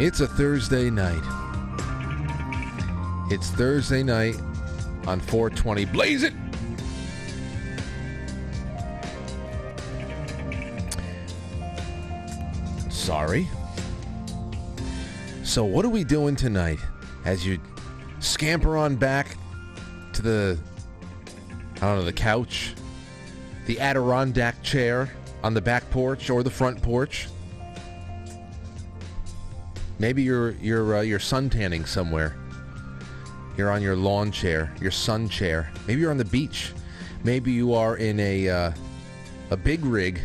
It's a Thursday night. It's Thursday night on 420. Blaze it! Sorry. So, what are we doing tonight as you scamper on back to the, I don't know, the couch, the Adirondack chair on the back porch or the front porch? Maybe you're you're uh, you're suntanning somewhere. You're on your lawn chair, your sun chair. Maybe you're on the beach. Maybe you are in a uh, a big rig.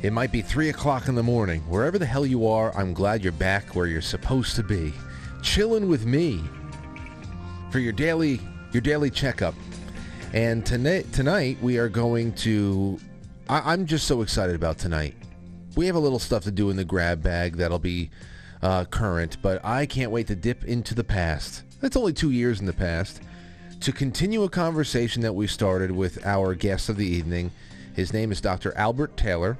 It might be three o'clock in the morning. Wherever the hell you are, I'm glad you're back where you're supposed to be, chilling with me for your daily your daily checkup. And tonight tonight we are going to. I, I'm just so excited about tonight. We have a little stuff to do in the grab bag that'll be uh, current, but I can't wait to dip into the past. That's only two years in the past to continue a conversation that we started with our guest of the evening. His name is Dr. Albert Taylor.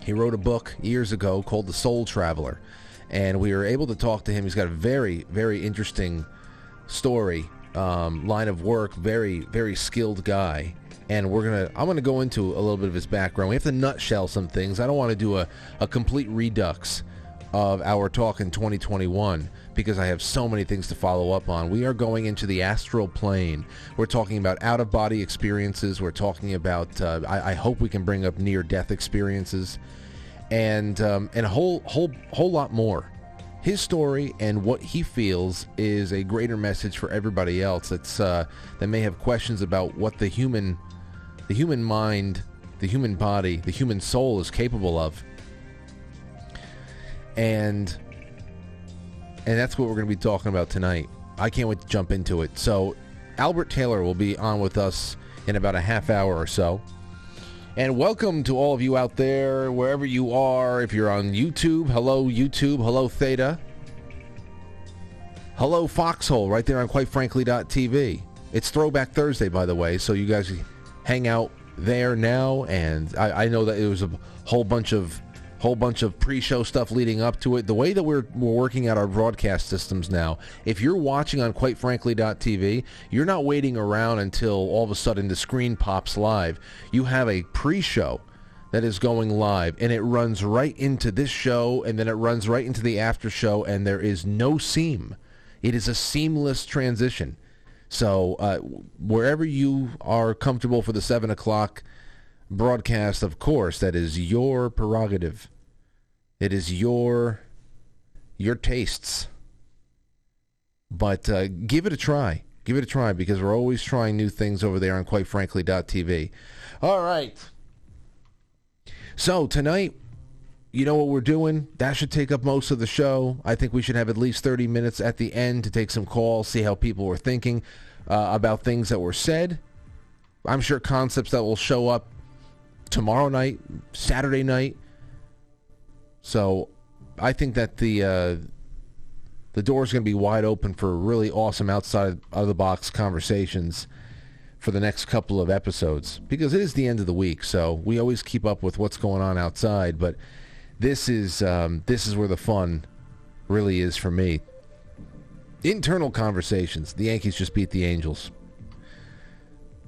He wrote a book years ago called The Soul Traveler, and we were able to talk to him. He's got a very, very interesting story, um, line of work, very, very skilled guy. And we're gonna, I'm gonna go into a little bit of his background. We have to nutshell some things. I don't want to do a, a complete redux of our talk in 2021 because I have so many things to follow up on. We are going into the astral plane. We're talking about out of body experiences. We're talking about, uh, I, I, hope we can bring up near death experiences and, um, and a whole, whole, whole lot more. His story and what he feels is a greater message for everybody else that's, uh, that may have questions about what the human, the human mind, the human body, the human soul is capable of and and that's what we're going to be talking about tonight. I can't wait to jump into it. So, Albert Taylor will be on with us in about a half hour or so. And welcome to all of you out there, wherever you are. If you're on YouTube, hello YouTube, hello Theta, hello Foxhole, right there on QuiteFrankly.tv. It's Throwback Thursday, by the way, so you guys hang out there now. And I, I know that it was a whole bunch of whole bunch of pre-show stuff leading up to it. The way that we're, we're working out our broadcast systems now, if you're watching on quite QuiteFrankly.tv, you're not waiting around until all of a sudden the screen pops live. You have a pre-show that is going live and it runs right into this show and then it runs right into the after show and there is no seam. It is a seamless transition. So uh, wherever you are comfortable for the 7 o'clock broadcast, of course, that is your prerogative. It is your your tastes. But uh, give it a try. Give it a try because we're always trying new things over there on QuiteFrankly.tv. All right. So tonight, you know what we're doing? That should take up most of the show. I think we should have at least 30 minutes at the end to take some calls, see how people were thinking uh, about things that were said. I'm sure concepts that will show up tomorrow night, Saturday night. So I think that the uh, the door is going to be wide open for really awesome outside of the box conversations for the next couple of episodes because it is the end of the week. So we always keep up with what's going on outside, but this is um, this is where the fun really is for me. Internal conversations. The Yankees just beat the Angels.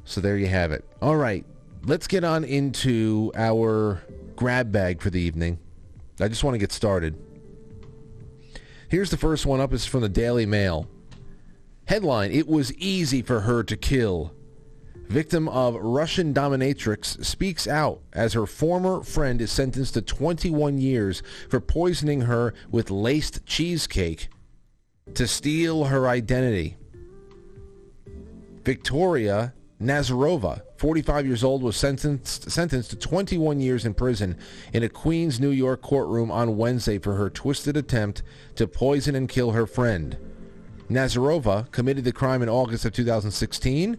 So there you have it. All right let's get on into our grab bag for the evening. I just want to get started. Here's the first one up. It's from the Daily Mail. Headline, It was easy for her to kill. Victim of Russian dominatrix speaks out as her former friend is sentenced to 21 years for poisoning her with laced cheesecake to steal her identity. Victoria Nasyrova, 45 years old, was sentenced, sentenced to 21 years in prison in a Queens, New York courtroom on Wednesday for her twisted attempt to poison and kill her friend. Nasyrova committed the crime in August of 2016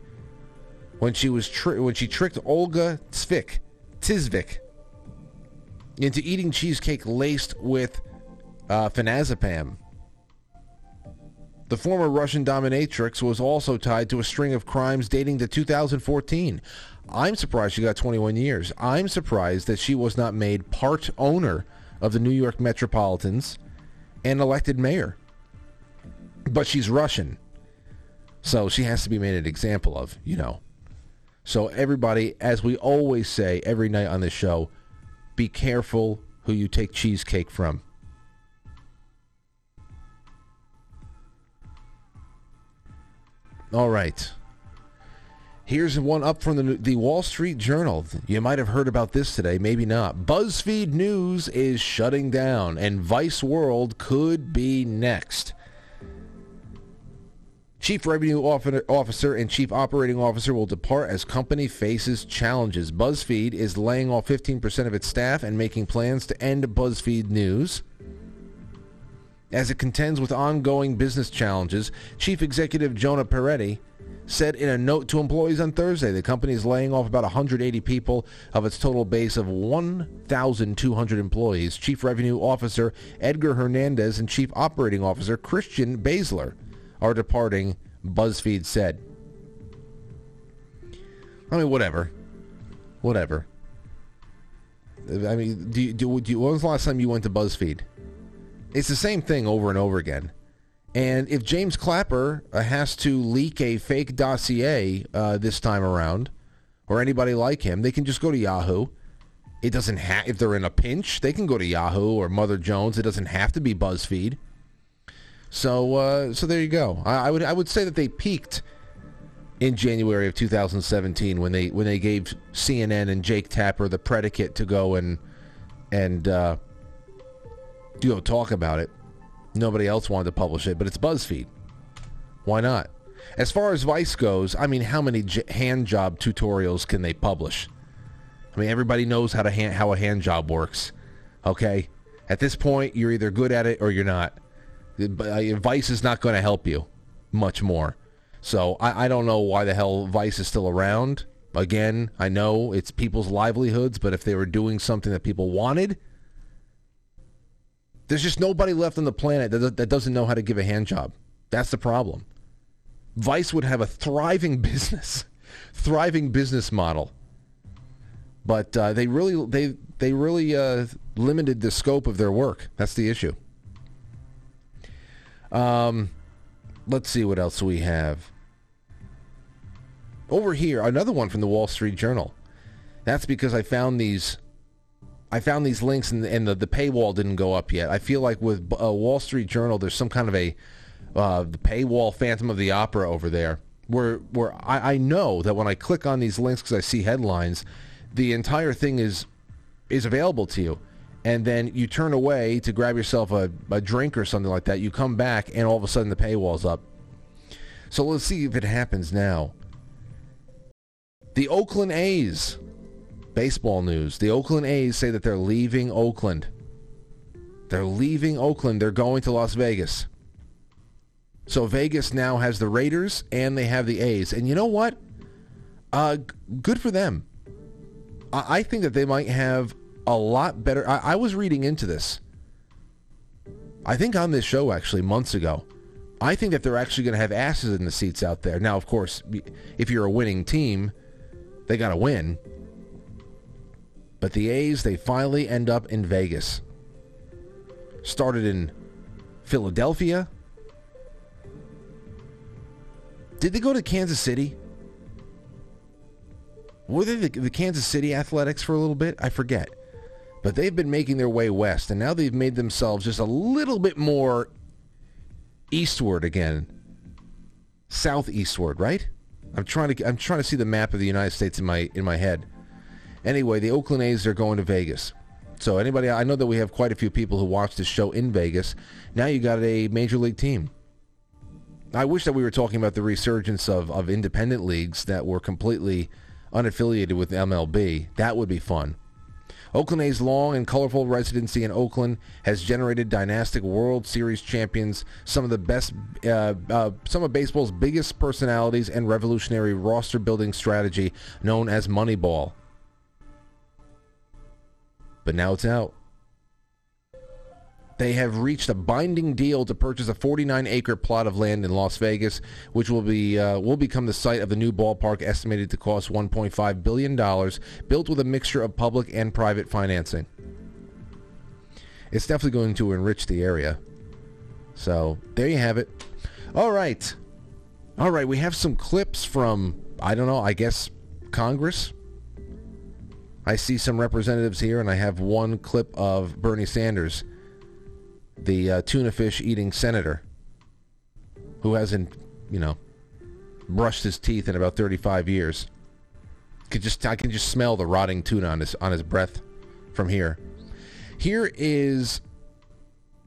when she was tri- when she tricked Olga Tzvik, Tizvik into eating cheesecake laced with uh, phenazepam. The former Russian dominatrix was also tied to a string of crimes dating to 2014. I'm surprised she got 21 years. I'm surprised that she was not made part owner of the New York Metropolitans and elected mayor. But she's Russian. So she has to be made an example of, you know. So everybody, as we always say every night on this show, be careful who you take cheesecake from. All right. Here's one up from the, the Wall Street Journal. You might have heard about this today, maybe not. BuzzFeed News is shutting down, and Vice World could be next. Chief Revenue Officer and Chief Operating Officer will depart as company faces challenges. BuzzFeed is laying off 15% of its staff and making plans to end BuzzFeed News. As it contends with ongoing business challenges, Chief Executive Jonah Peretti said in a note to employees on Thursday the company is laying off about 180 people of its total base of 1,200 employees. Chief Revenue Officer Edgar Hernandez and Chief Operating Officer Christian Baesler are departing, BuzzFeed said. I mean, whatever. Whatever. I mean, do you, do, do you, when was the last time you went to BuzzFeed? It's the same thing over and over again. And if James Clapper uh, has to leak a fake dossier uh, this time around, or anybody like him, they can just go to Yahoo. It doesn't have if they're in a pinch, they can go to Yahoo or Mother Jones. It doesn't have to be BuzzFeed. So, uh, so there you go. I, I, would I would say that they peaked in January of 2017 when they when they gave CNN and Jake Tapper the predicate to go and and uh, go talk about it. Nobody else wanted to publish it, but it's BuzzFeed. Why not? As far as Vice goes, I mean, how many j- hand job tutorials can they publish? I mean, everybody knows how to how a hand job works. Okay, at this point, you're either good at it or you're not. Uh, Vice is not going to help you much more. So I, I don't know why the hell Vice is still around. Again, I know it's people's livelihoods, but if they were doing something that people wanted, there's just nobody left on the planet that, that doesn't know how to give a hand job. That's the problem. Vice would have a thriving business, thriving business model, but uh, they really they they really uh, limited the scope of their work. That's the issue. Um, let's see what else we have. Over here, another one from the Wall Street Journal. That's because I found these I found these links and, and the, the paywall didn't go up yet. I feel like with uh, Wall Street Journal, there's some kind of a uh, the paywall Phantom of the Opera over there, where where I, I know that when I click on these links because I see headlines, the entire thing is is available to you, and then you turn away to grab yourself a, a drink or something like that. You come back, and all of a sudden the paywall's up. So let's see if it happens now. The Oakland A's Baseball news. The Oakland A's say that they're leaving Oakland. They're leaving Oakland. They're going to Las Vegas. So Vegas now has the Raiders and they have the A's. And you know what? Uh, good for them. I, I think that they might have a lot better. I, I was reading into this. I think on this show actually months ago. I think that they're actually going to have asses in the seats out there. Now, of course, if you're a winning team, they got to win. But the A's, they finally end up in Vegas. Started in Philadelphia. Did they go to Kansas City? Were they the, the Kansas City Athletics for a little bit? I forget. But they've been making their way west, and now they've made themselves just a little bit more eastward again. Southeastward, right? I'm trying to I'm trying to see the map of the United States in my in my head. Anyway, the Oakland A's are going to Vegas. So anybody, I know that we have quite a few people who watch this show in Vegas. Now you got a major league team. I wish that we were talking about the resurgence of, of independent leagues that were completely unaffiliated with MLB. That would be fun. Oakland A's long and colorful residency in Oakland has generated dynastic World Series champions, some of the best, uh, uh, some of baseball's biggest personalities, and revolutionary roster building strategy known as Moneyball but now it's out. They have reached a binding deal to purchase a 49-acre plot of land in Las Vegas, which will be uh, will become the site of the new ballpark, estimated to cost 1.5 billion dollars, built with a mixture of public and private financing. It's definitely going to enrich the area. So there you have it. All right, all right. We have some clips from I don't know. I guess Congress. I see some representatives here, and I have one clip of Bernie Sanders the uh, tuna fish eating senator who hasn't, you know, brushed his teeth in about 35 years. Could just I can just smell the rotting tuna on his on his breath from here. Here is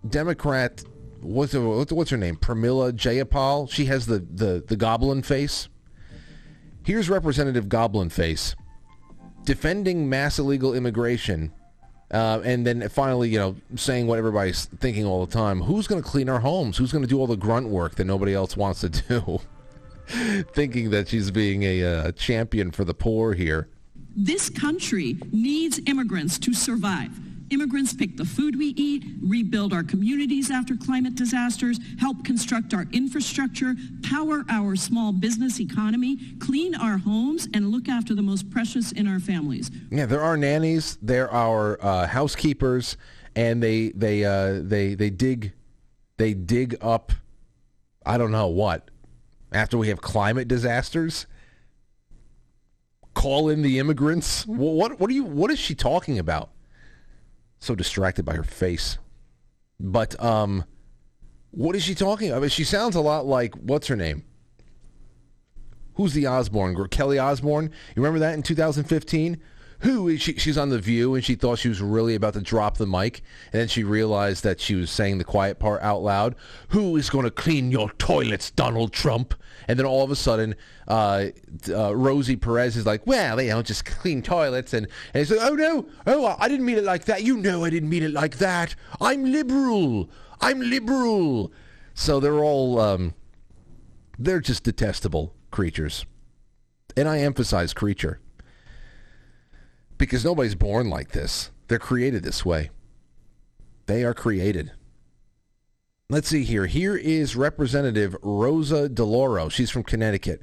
Democrat what's her, what's her name? Pramila Jayapal. She has the, the, the goblin face. Here's Representative Goblin Face defending mass illegal immigration uh, and then finally, you know, saying what everybody's thinking all the time: Who's going to clean our homes? Who's going to do all the grunt work that nobody else wants to do? thinking that she's being a, a champion for the poor here. This country needs immigrants to survive. Immigrants pick the food we eat, rebuild our communities after climate disasters, help construct our infrastructure, power our small business economy, clean our homes, and look after the most precious in our families. Yeah, there are nannies, there are uh, housekeepers, and they they uh, they they dig they dig up I don't know what after we have climate disasters. Call in the immigrants. What what are you? What is she talking about? So distracted by her face. But um, what is she talking about? I mean, she sounds a lot like what's her name? Who's the Osbourne girl? Kelly Osbourne. You remember that in 2015? Who is she? She's on The View, and she thought she was really about to drop the mic, and then she realized that she was saying the quiet part out loud. Who is going to clean your toilets, Donald Trump? And then all of a sudden, uh, uh, Rosie Perez is like, well, they don't just clean toilets. And, and he's like, oh, no, oh, I didn't mean it like that. You know I didn't mean it like that. I'm liberal. I'm liberal. So they're all, um, they're just detestable creatures. And I emphasize creature because nobody's born like this. They're created this way. They are created. Let's see here. Here is Representative Rosa DeLauro. She's from Connecticut.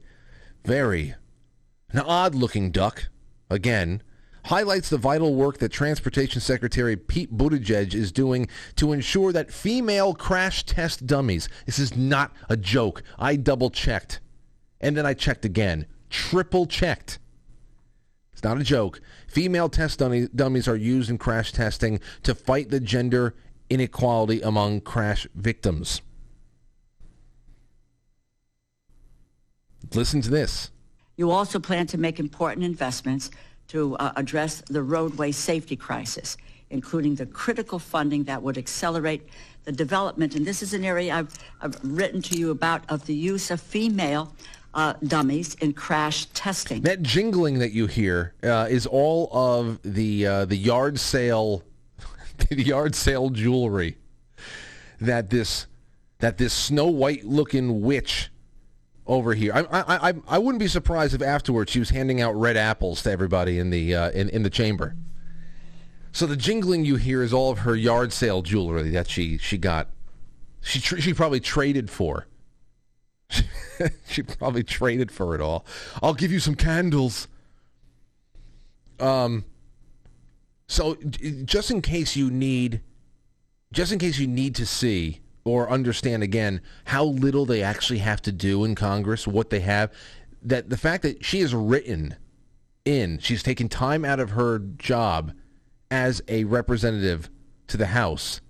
Very an odd-looking duck. Again, highlights the vital work that Transportation Secretary Pete Buttigieg is doing to ensure that female crash test dummies. This is not a joke. I double-checked, and then I checked again. Triple checked. It's not a joke. Female test dummies are used in crash testing to fight the gender inequality among crash victims. Listen to this. You also plan to make important investments to uh, address the roadway safety crisis, including the critical funding that would accelerate the development, and this is an area I've, I've written to you about, of the use of female uh, dummies in crash testing. That jingling that you hear uh, is all of the uh, the yard sale the yard sale jewelry that this that this Snow White looking witch over here. I, I I I wouldn't be surprised if afterwards she was handing out red apples to everybody in the uh, in in the chamber. So the jingling you hear is all of her yard sale jewelry that she she got. She tr- she probably traded for. she probably traded for it all. I'll give you some candles. Um, so just in case you need, just in case you need to see or understand again how little they actually have to do in Congress, what they have, that the fact that she has written in, she's taken time out of her job as a representative to the House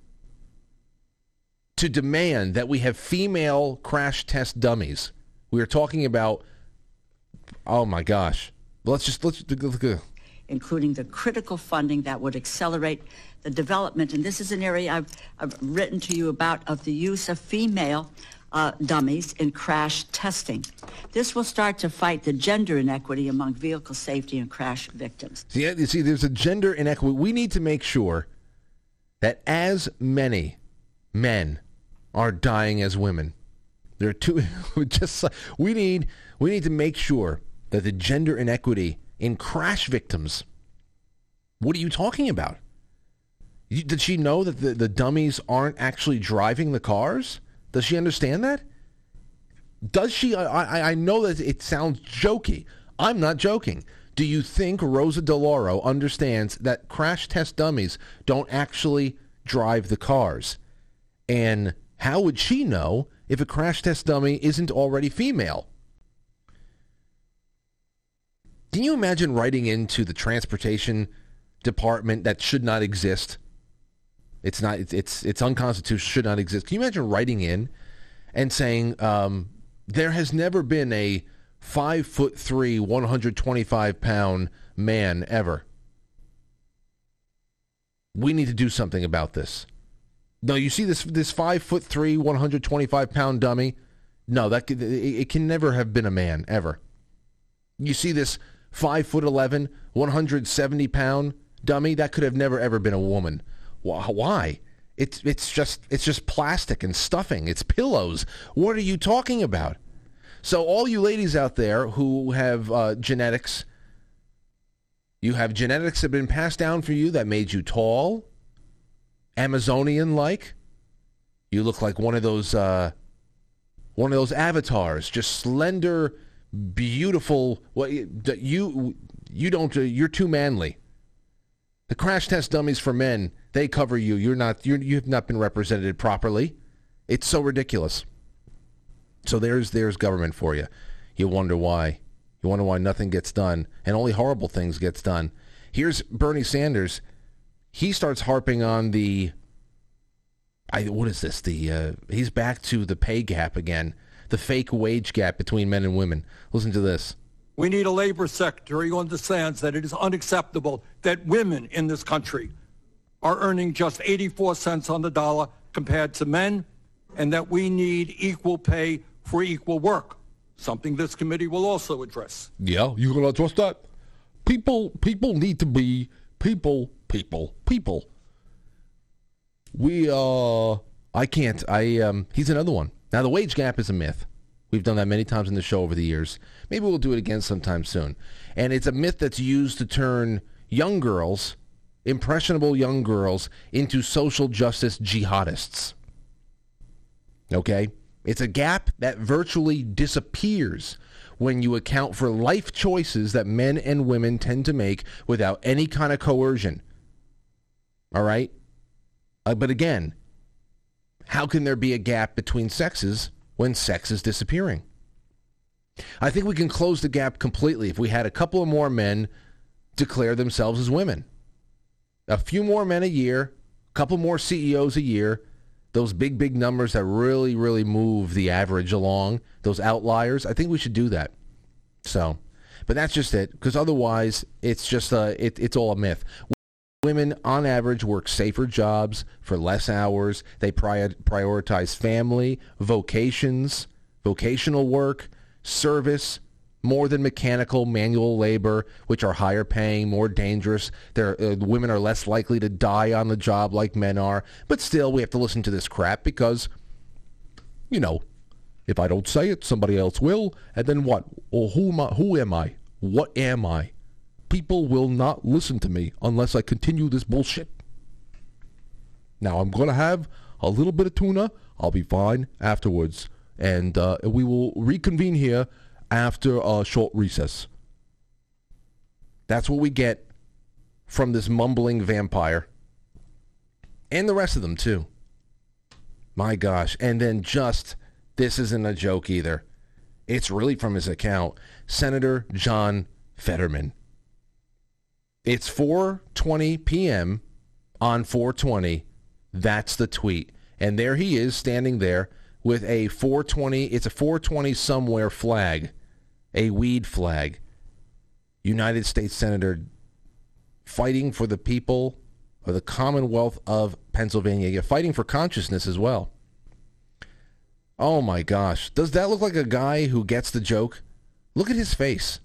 to demand that we have female crash test dummies. We are talking about, oh my gosh. Let's just let's including the critical funding that would accelerate the development. And this is an area I've, I've written to you about of the use of female uh, dummies in crash testing. This will start to fight the gender inequity among vehicle safety and crash victims. See, you see, there's a gender inequity. We need to make sure that as many men are dying as women. There are two. Just we need we need to make sure that the gender inequity in crash victims. What are you talking about? Did she know that the, the dummies aren't actually driving the cars? Does she understand that? Does she? I, I know that it sounds jokey. I'm not joking. Do you think Rosa DeLauro understands that crash test dummies don't actually drive the cars? And how would she know if a crash test dummy isn't already female? Can you imagine writing into the transportation department that should not exist? It's not. It's it's, unconstitutional. Should not exist. Can you imagine writing in and saying um, there has never been a five foot three, 125 pound man ever. We need to do something about this. No, you see this this five foot three, 125 pound dummy. No, that it, it can never have been a man ever. You see this five foot 11, 170 pound dummy. That could have never ever been a woman. Why? It's it's just it's just plastic and stuffing. It's pillows. What are you talking about? So all you ladies out there who have uh, genetics, you have genetics that have been passed down for you that made you tall, Amazonian-like. You look like one of those uh, one of those avatars, just slender, beautiful. Well, you you don't. Uh, you're too manly. The crash test dummies for men, they cover you. You're not. You're, you have not been represented properly. It's so ridiculous. So there's there's government for you. You wonder why. You wonder why nothing gets done and only horrible things gets done. Here's Bernie Sanders. He starts harping on the I what is this? The uh, he's back to the pay gap again. The fake wage gap between men and women. Listen to this. We need a labor secretary who understands that it is unacceptable that women in this country are earning just 84 cents on the dollar compared to men, and that we need equal pay for equal work, something this committee will also address. Yeah, you're going to address that? People, people need to be people, people, people. We, uh, I can't. I, um, he's another one. Now, the wage gap is a myth. We've done that many times in the show over the years. Maybe we'll do it again sometime soon. And it's a myth that's used to turn young girls, impressionable young girls, into social justice jihadists. Okay? It's a gap that virtually disappears when you account for life choices that men and women tend to make without any kind of coercion. All right? Uh, but again, how can there be a gap between sexes when sex is disappearing? I think we can close the gap completely if we had a couple of more men declare themselves as women. A few more men a year, a couple more CEOs a year, those big, big numbers that really, really move the average along, those outliers, I think we should do that. So, but that's just it, because otherwise it's just a, it, it's all a myth. Women, on average, work safer jobs for less hours. They prior, prioritize family, vocations, vocational work, service, more than mechanical manual labor, which are higher paying, more dangerous. Uh, women are less likely to die on the job like men are. But still, we have to listen to this crap because, you know, if I don't say it, somebody else will. And then what? Well, who am I? Who am I? What am I? People will not listen to me unless I continue this bullshit. Now I'm going to have a little bit of tuna. I'll be fine afterwards. And uh, we will reconvene here after a short recess. That's what we get from this mumbling vampire. And the rest of them, too. My gosh. And then just, this isn't a joke either. It's really from his account. Senator John Fetterman. It's 4:20 p.m. on 420. That's the tweet. And there he is standing there with a 420, it's a 420 somewhere flag a weed flag. United States Senator fighting for the people of the Commonwealth of Pennsylvania. Fighting for consciousness as well. Oh my gosh. Does that look like a guy who gets the joke? Look at his face.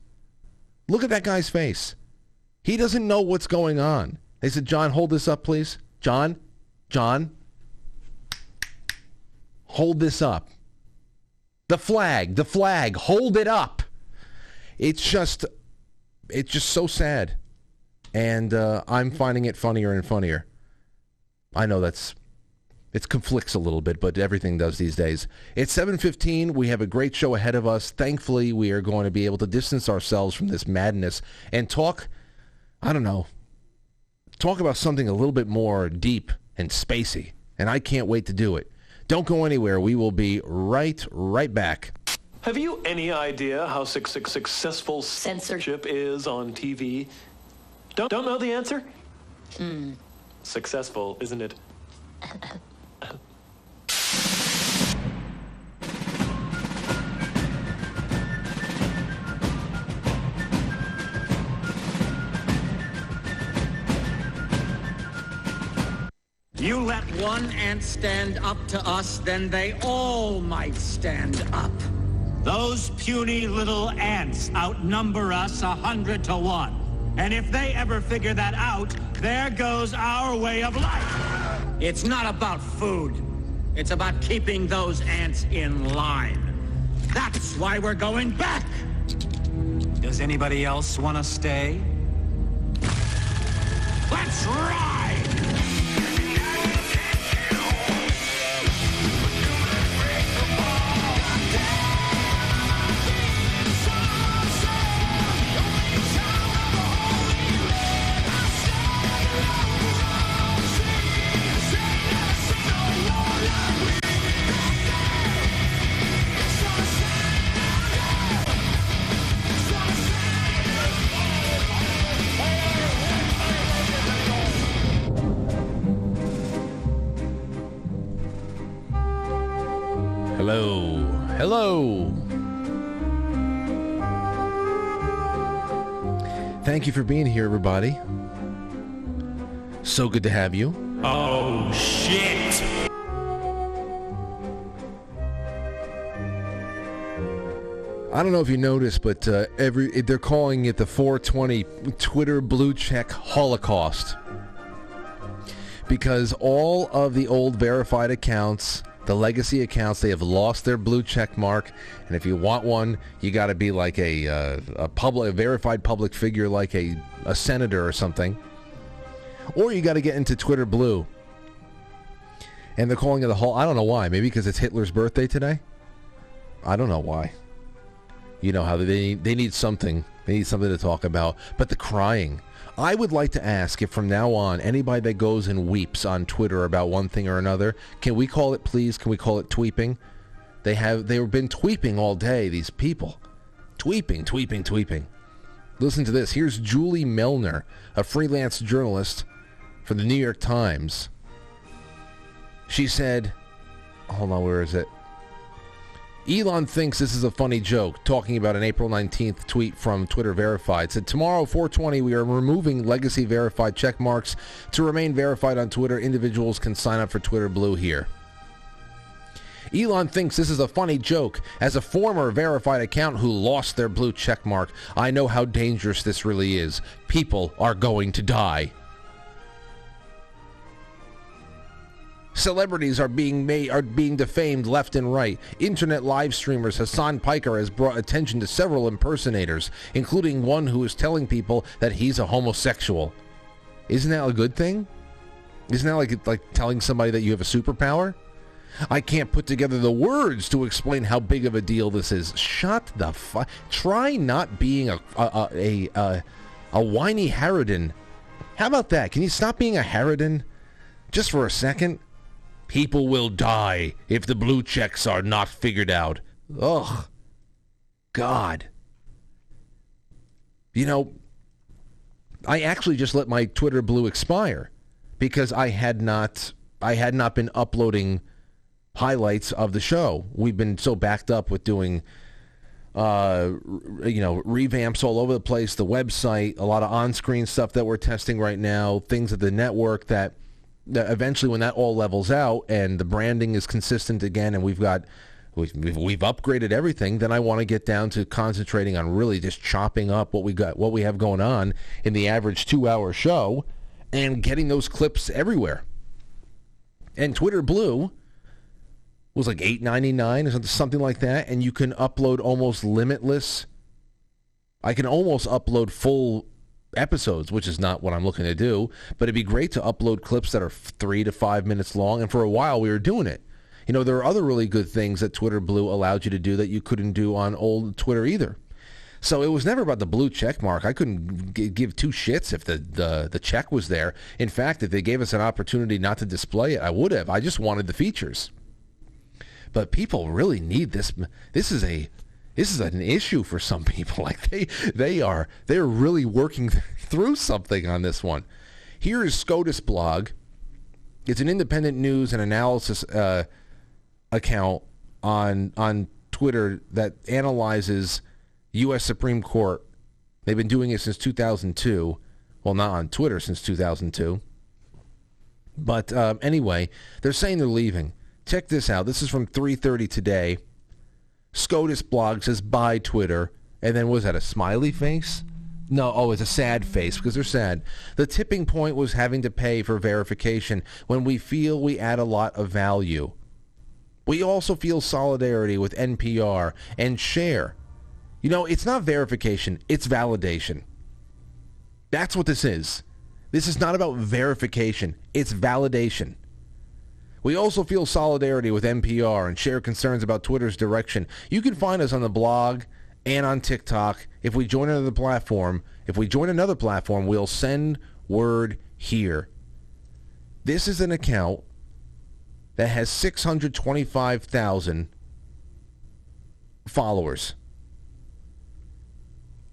Look at that guy's face. He doesn't know what's going on. They said, John, hold this up, please. John, John, hold this up. The flag, the flag, hold it up it's just it's just so sad, and uh, I'm finding it funnier and funnier. I know that's it conflicts a little bit, but everything does these days. It's 7:15. We have a great show ahead of us. Thankfully, we are going to be able to distance ourselves from this madness and talk I don't know. Talk about something a little bit more deep and spacey, and I can't wait to do it. Don't go anywhere. We will be right right back. Have you any idea how su- su- successful Censorship. censorship is on TV? Don't, don't know the answer? Hmm. Successful, isn't it? You let one ant stand up to us, then they all might stand up. Those puny little ants outnumber us a hundred to one. And if they ever figure that out, there goes our way of life. It's not about food. It's about keeping those ants in line. That's why we're going back. Does anybody else want to stay? Let's ride! Thank you for being here, everybody. So good to have you. Oh, shit! I don't know if you noticed, but uh, every they're calling it the 420 Twitter blue check Holocaust because all of the old verified accounts, the legacy accounts, they have lost their blue check mark. And if you want one, you got to be like a uh, a public, a verified public figure, like a a senator or something, or you got to get into Twitter blue. And they're calling it the whole. I don't know why. Maybe because it's Hitler's birthday today. I don't know why. You know how they need, they need something. They need something to talk about. But the crying. I would like to ask if from now on anybody that goes and weeps on Twitter about one thing or another, can we call it please? Can we call it tweeping? They have they've been tweeping all day. These people, tweeping, tweeping, tweeping. Listen to this. Here's Julie Melner, a freelance journalist for the New York Times. She said, "Hold on, where is it?" Elon thinks this is a funny joke, talking about an April 19th tweet from Twitter Verified. Said, tomorrow, 420, we are removing legacy verified check marks. To remain verified on Twitter, individuals can sign up for Twitter Blue here. Elon thinks this is a funny joke. As a former verified account who lost their blue check mark, I know how dangerous this really is. People are going to die. Celebrities are being made are being defamed left and right. Internet live streamers Hasan Piker has brought attention to several impersonators, including one who is telling people that he's a homosexual. Isn't that a good thing? Isn't that like like telling somebody that you have a superpower? I can't put together the words to explain how big of a deal this is. Shut the fu- Try not being a a a, a, a whiny harridan. How about that? Can you stop being a harridan just for a second? People will die if the blue checks are not figured out. Ugh. God. You know, I actually just let my Twitter blue expire because I had not I had not been uploading highlights of the show. We've been so backed up with doing uh, you know, revamps all over the place, the website, a lot of on-screen stuff that we're testing right now, things at the network that eventually when that all levels out and the branding is consistent again and we've got we've, we've upgraded everything then i want to get down to concentrating on really just chopping up what we got what we have going on in the average two hour show and getting those clips everywhere. And twitter blue was like 8.99 or something like that and you can upload almost limitless i can almost upload full episodes, which is not what I'm looking to do. But it'd be great to upload clips that are three to five minutes long. And for a while, we were doing it. You know, there are other really good things that Twitter Blue allowed you to do that you couldn't do on old Twitter either. So it was never about the blue check mark. I couldn't g- give two shits if the, the, the check was there. In fact, if they gave us an opportunity not to display it, I would have. I just wanted the features. But people really need this. This is a this is an issue for some people. Like they they are they're really working through something on this one. Here is SCOTUS blog. It's an independent news and analysis uh, account on on Twitter that analyzes U.S. Supreme Court. They've been doing it since 2002. Well, not on Twitter since 2002. But um, anyway, they're saying they're leaving. Check this out. This is from 3:30 today. SCOTUS blog says bye Twitter, and then was that a smiley face? No, oh, it's a sad face because they're sad. The tipping point was having to pay for verification when we feel we add a lot of value. We also feel solidarity with NPR and share. You know, it's not verification, it's validation. That's what this is. This is not about verification, it's validation. We also feel solidarity with NPR and share concerns about Twitter's direction. You can find us on the blog and on TikTok. If we join another platform, if we join another platform, we'll send word here. This is an account that has 625,000 followers.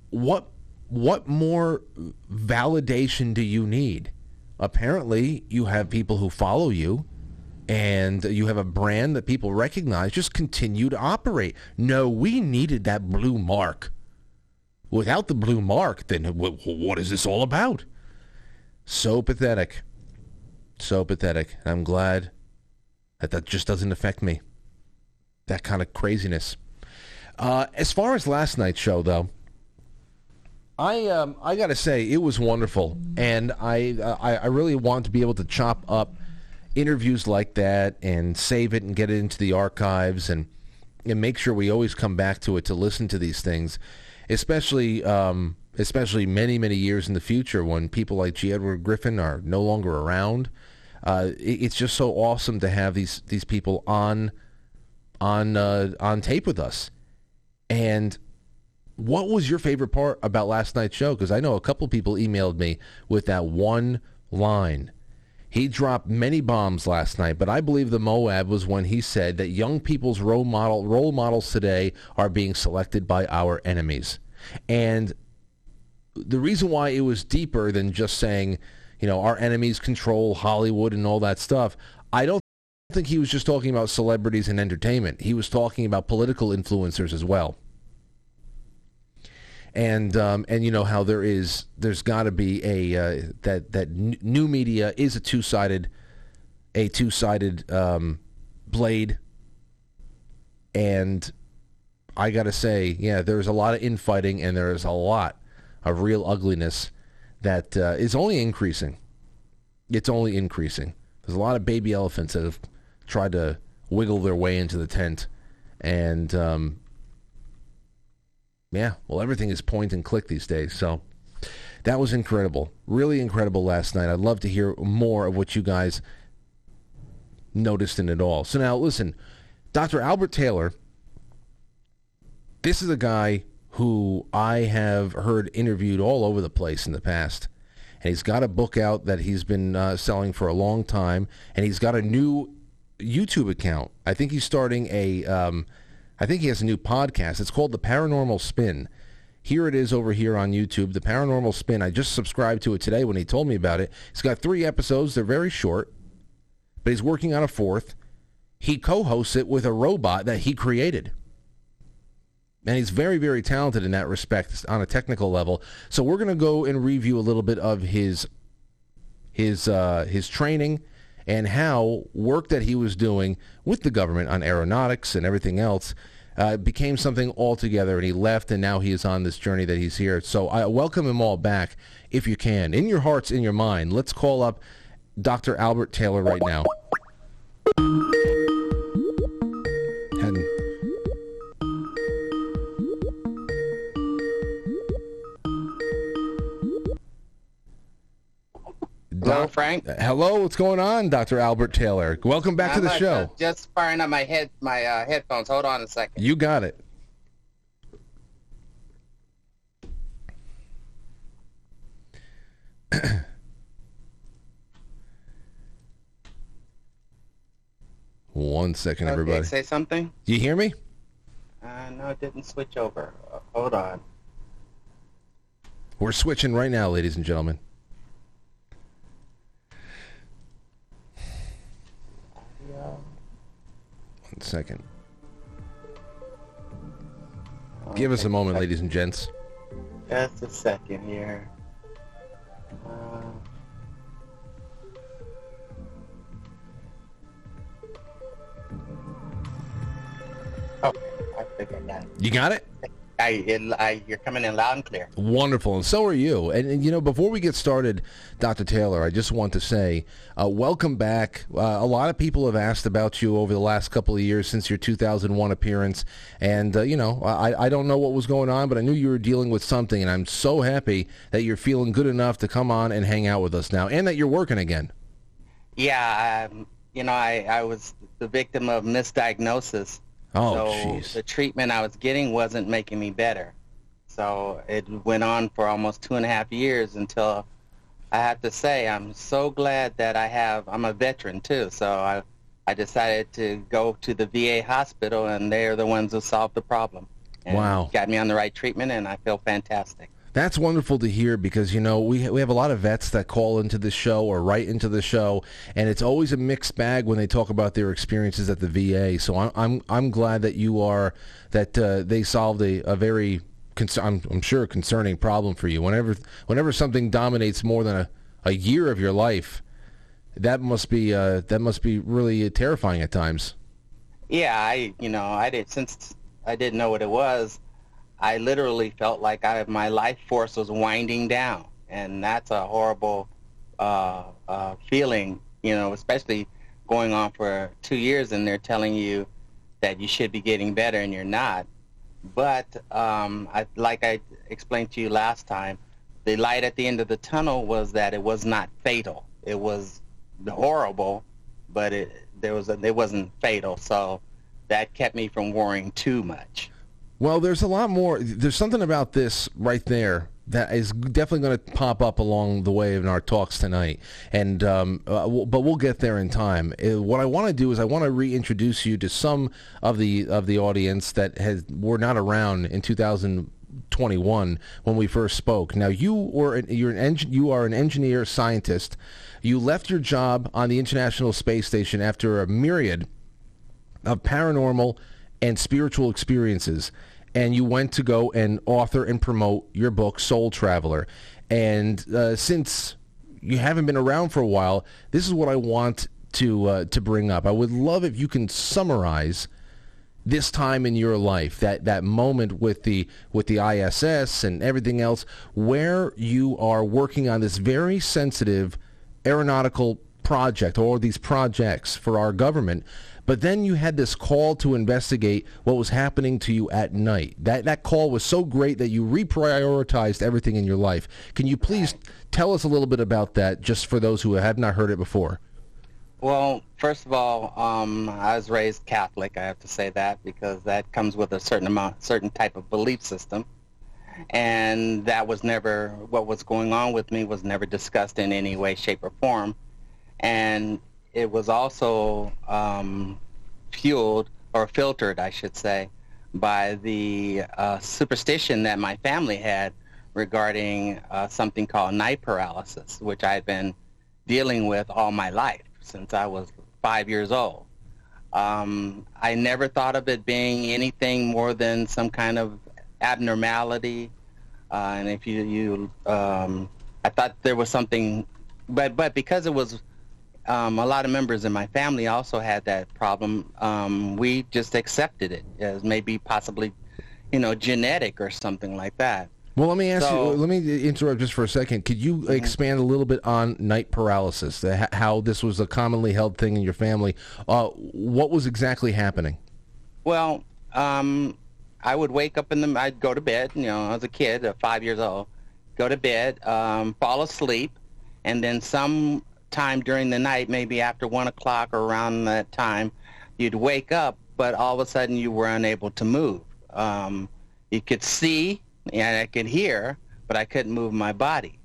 What what more validation do you need? Apparently, you have people who follow you and you have a brand that people recognize, just continue to operate. No, we needed that blue mark. Without the blue mark, then what is this all about? So pathetic. So pathetic. I'm glad that that just doesn't affect me. That kind of craziness. Uh, as far as last night's show, though, I um, I gotta say it was wonderful, and I, I I really want to be able to chop up interviews like that and save it and get it into the archives and and make sure we always come back to it to listen to these things, especially um, especially many many years in the future when people like G. Edward Griffin are no longer around. Uh, it, it's just so awesome to have these these people on on uh, on tape with us. And what was your favorite part about last night's show? Because I know a couple people emailed me with that one line he dropped many bombs last night, but I believe the Moab was when he said that young people's role model role models today are being selected by our enemies. And the reason why it was deeper than just saying, you know, our enemies control Hollywood and all that stuff, I don't think he was just talking about celebrities and entertainment. He was talking about political influencers as well and um, and you know how there is there's got to be a uh, that that n- new media is a two sided a two sided um, blade, and I got to say, yeah, there's a lot of infighting and there is a lot of real ugliness that uh, is only increasing. It's only increasing. There's a lot of baby elephants that have tried to wiggle their way into the tent, and um, yeah, well, everything is point and click these days. So that was incredible. Really incredible last night. I'd love to hear more of what you guys noticed in it all. So now, listen, Dr. Albert Taylor, this is a guy who I have heard interviewed all over the place in the past. And he's got a book out that he's been uh, selling for a long time. And he's got a new YouTube account. I think he's starting a... Um, I think he has a new podcast. It's called The Paranormal Spin. Here it is over here on YouTube, The Paranormal Spin. I just subscribed to it today when he told me about it. It's got three episodes. They're very short, but he's working on a fourth. He co-hosts it with a robot that he created. And he's very, very talented in that respect on a technical level. So we're going to go and review a little bit of his his uh, his training and how work that he was doing with the government on aeronautics and everything else uh, became something altogether and he left and now he is on this journey that he's here. So I welcome him all back if you can. In your hearts, in your mind, let's call up Dr. Albert Taylor right now. Hello, Doc- Frank. Uh, Hello, what's going on, Dr. Albert Taylor? Welcome back to I'm, the uh, show. Just, just firing up my head, my uh, headphones. Hold on a second. You got it. One second, everybody. Say something. Do You hear me? Uh, no, it didn't switch over. Uh, hold on. We're switching right now, ladies and gentlemen. Second. Give us a moment, ladies and gents. Just a second here. Uh, okay, I figured that. You got it? I, it, I, you're coming in loud and clear. Wonderful, and so are you. And, and, you know, before we get started, Dr. Taylor, I just want to say, uh, welcome back. Uh, a lot of people have asked about you over the last couple of years since your 2001 appearance, and uh, you know, I, I don't know what was going on, but I knew you were dealing with something, and I'm so happy that you're feeling good enough to come on and hang out with us now, and that you're working again. Yeah, um, you know, I, I was the victim of misdiagnosis. Oh, so the treatment I was getting wasn't making me better. So it went on for almost two and a half years until I have to say I'm so glad that I have. I'm a veteran too, so I I decided to go to the VA hospital, and they're the ones who solved the problem. And Wow. Got me on the right treatment, and I feel fantastic. That's wonderful to hear because you know we we have a lot of vets that call into the show or write into the show, and it's always a mixed bag when they talk about their experiences at the VA. So I'm I'm, I'm glad that you are that uh, they solved a, a very I'm, I'm sure concerning problem for you. Whenever whenever something dominates more than a, a year of your life, that must be uh, that must be really terrifying at times. Yeah, I you know I did since I didn't know what it was. I literally felt like I my life force was winding down, and that's a horrible uh, uh, feeling. You know, especially going on for two years, and they're telling you that you should be getting better, and you're not. But um, I, like I explained to you last time, the light at the end of the tunnel was that it was not fatal. It was horrible, but it there was a, it wasn't fatal. So that kept me from worrying too much. Well, there's a lot more. There's something about this right there that is definitely going to pop up along the way in our talks tonight, and um, uh, w- but we'll get there in time. Uh, what I want to do is I want to reintroduce you to some of the of the audience that has were not around in 2021 when we first spoke. Now you were an, you're an you are an engineer scientist. You left your job on the International Space Station after a myriad of paranormal and spiritual experiences and you went to go and author and promote your book soul traveler. And uh, since you haven't been around for a while this is what i want to uh, to bring up. I would love if you can summarize this time in your life that that moment with the with the ISS and everything else where you are working on this very sensitive aeronautical project or these projects for our government but then you had this call to investigate what was happening to you at night. That that call was so great that you reprioritized everything in your life. Can you please tell us a little bit about that just for those who have not heard it before? Well, first of all, um, I was raised Catholic. I have to say that because that comes with a certain amount, certain type of belief system, and that was never what was going on with me was never discussed in any way, shape, or form, and it was also um, fueled or filtered, I should say, by the uh, superstition that my family had regarding uh, something called night paralysis, which I had been dealing with all my life since I was five years old. Um, I never thought of it being anything more than some kind of abnormality. Uh, and if you, you um, I thought there was something, but, but because it was um, a lot of members in my family also had that problem, um, we just accepted it as maybe possibly, you know, genetic or something like that. Well, let me ask So- you. Let me interrupt just for a second. Could you expand a little bit on night paralysis? the- How this was a commonly held thing in your family. Uh, what was exactly happening? Well, um, I would wake up in the. I'd go to bed. You know, as a kid, uh, five years old, go to bed, um, fall asleep, and then some time during the night, maybe after one o'clock or around that time, you'd wake up, but all of a sudden you were unable to move. Um, you could see and I could hear, but I couldn't move my body.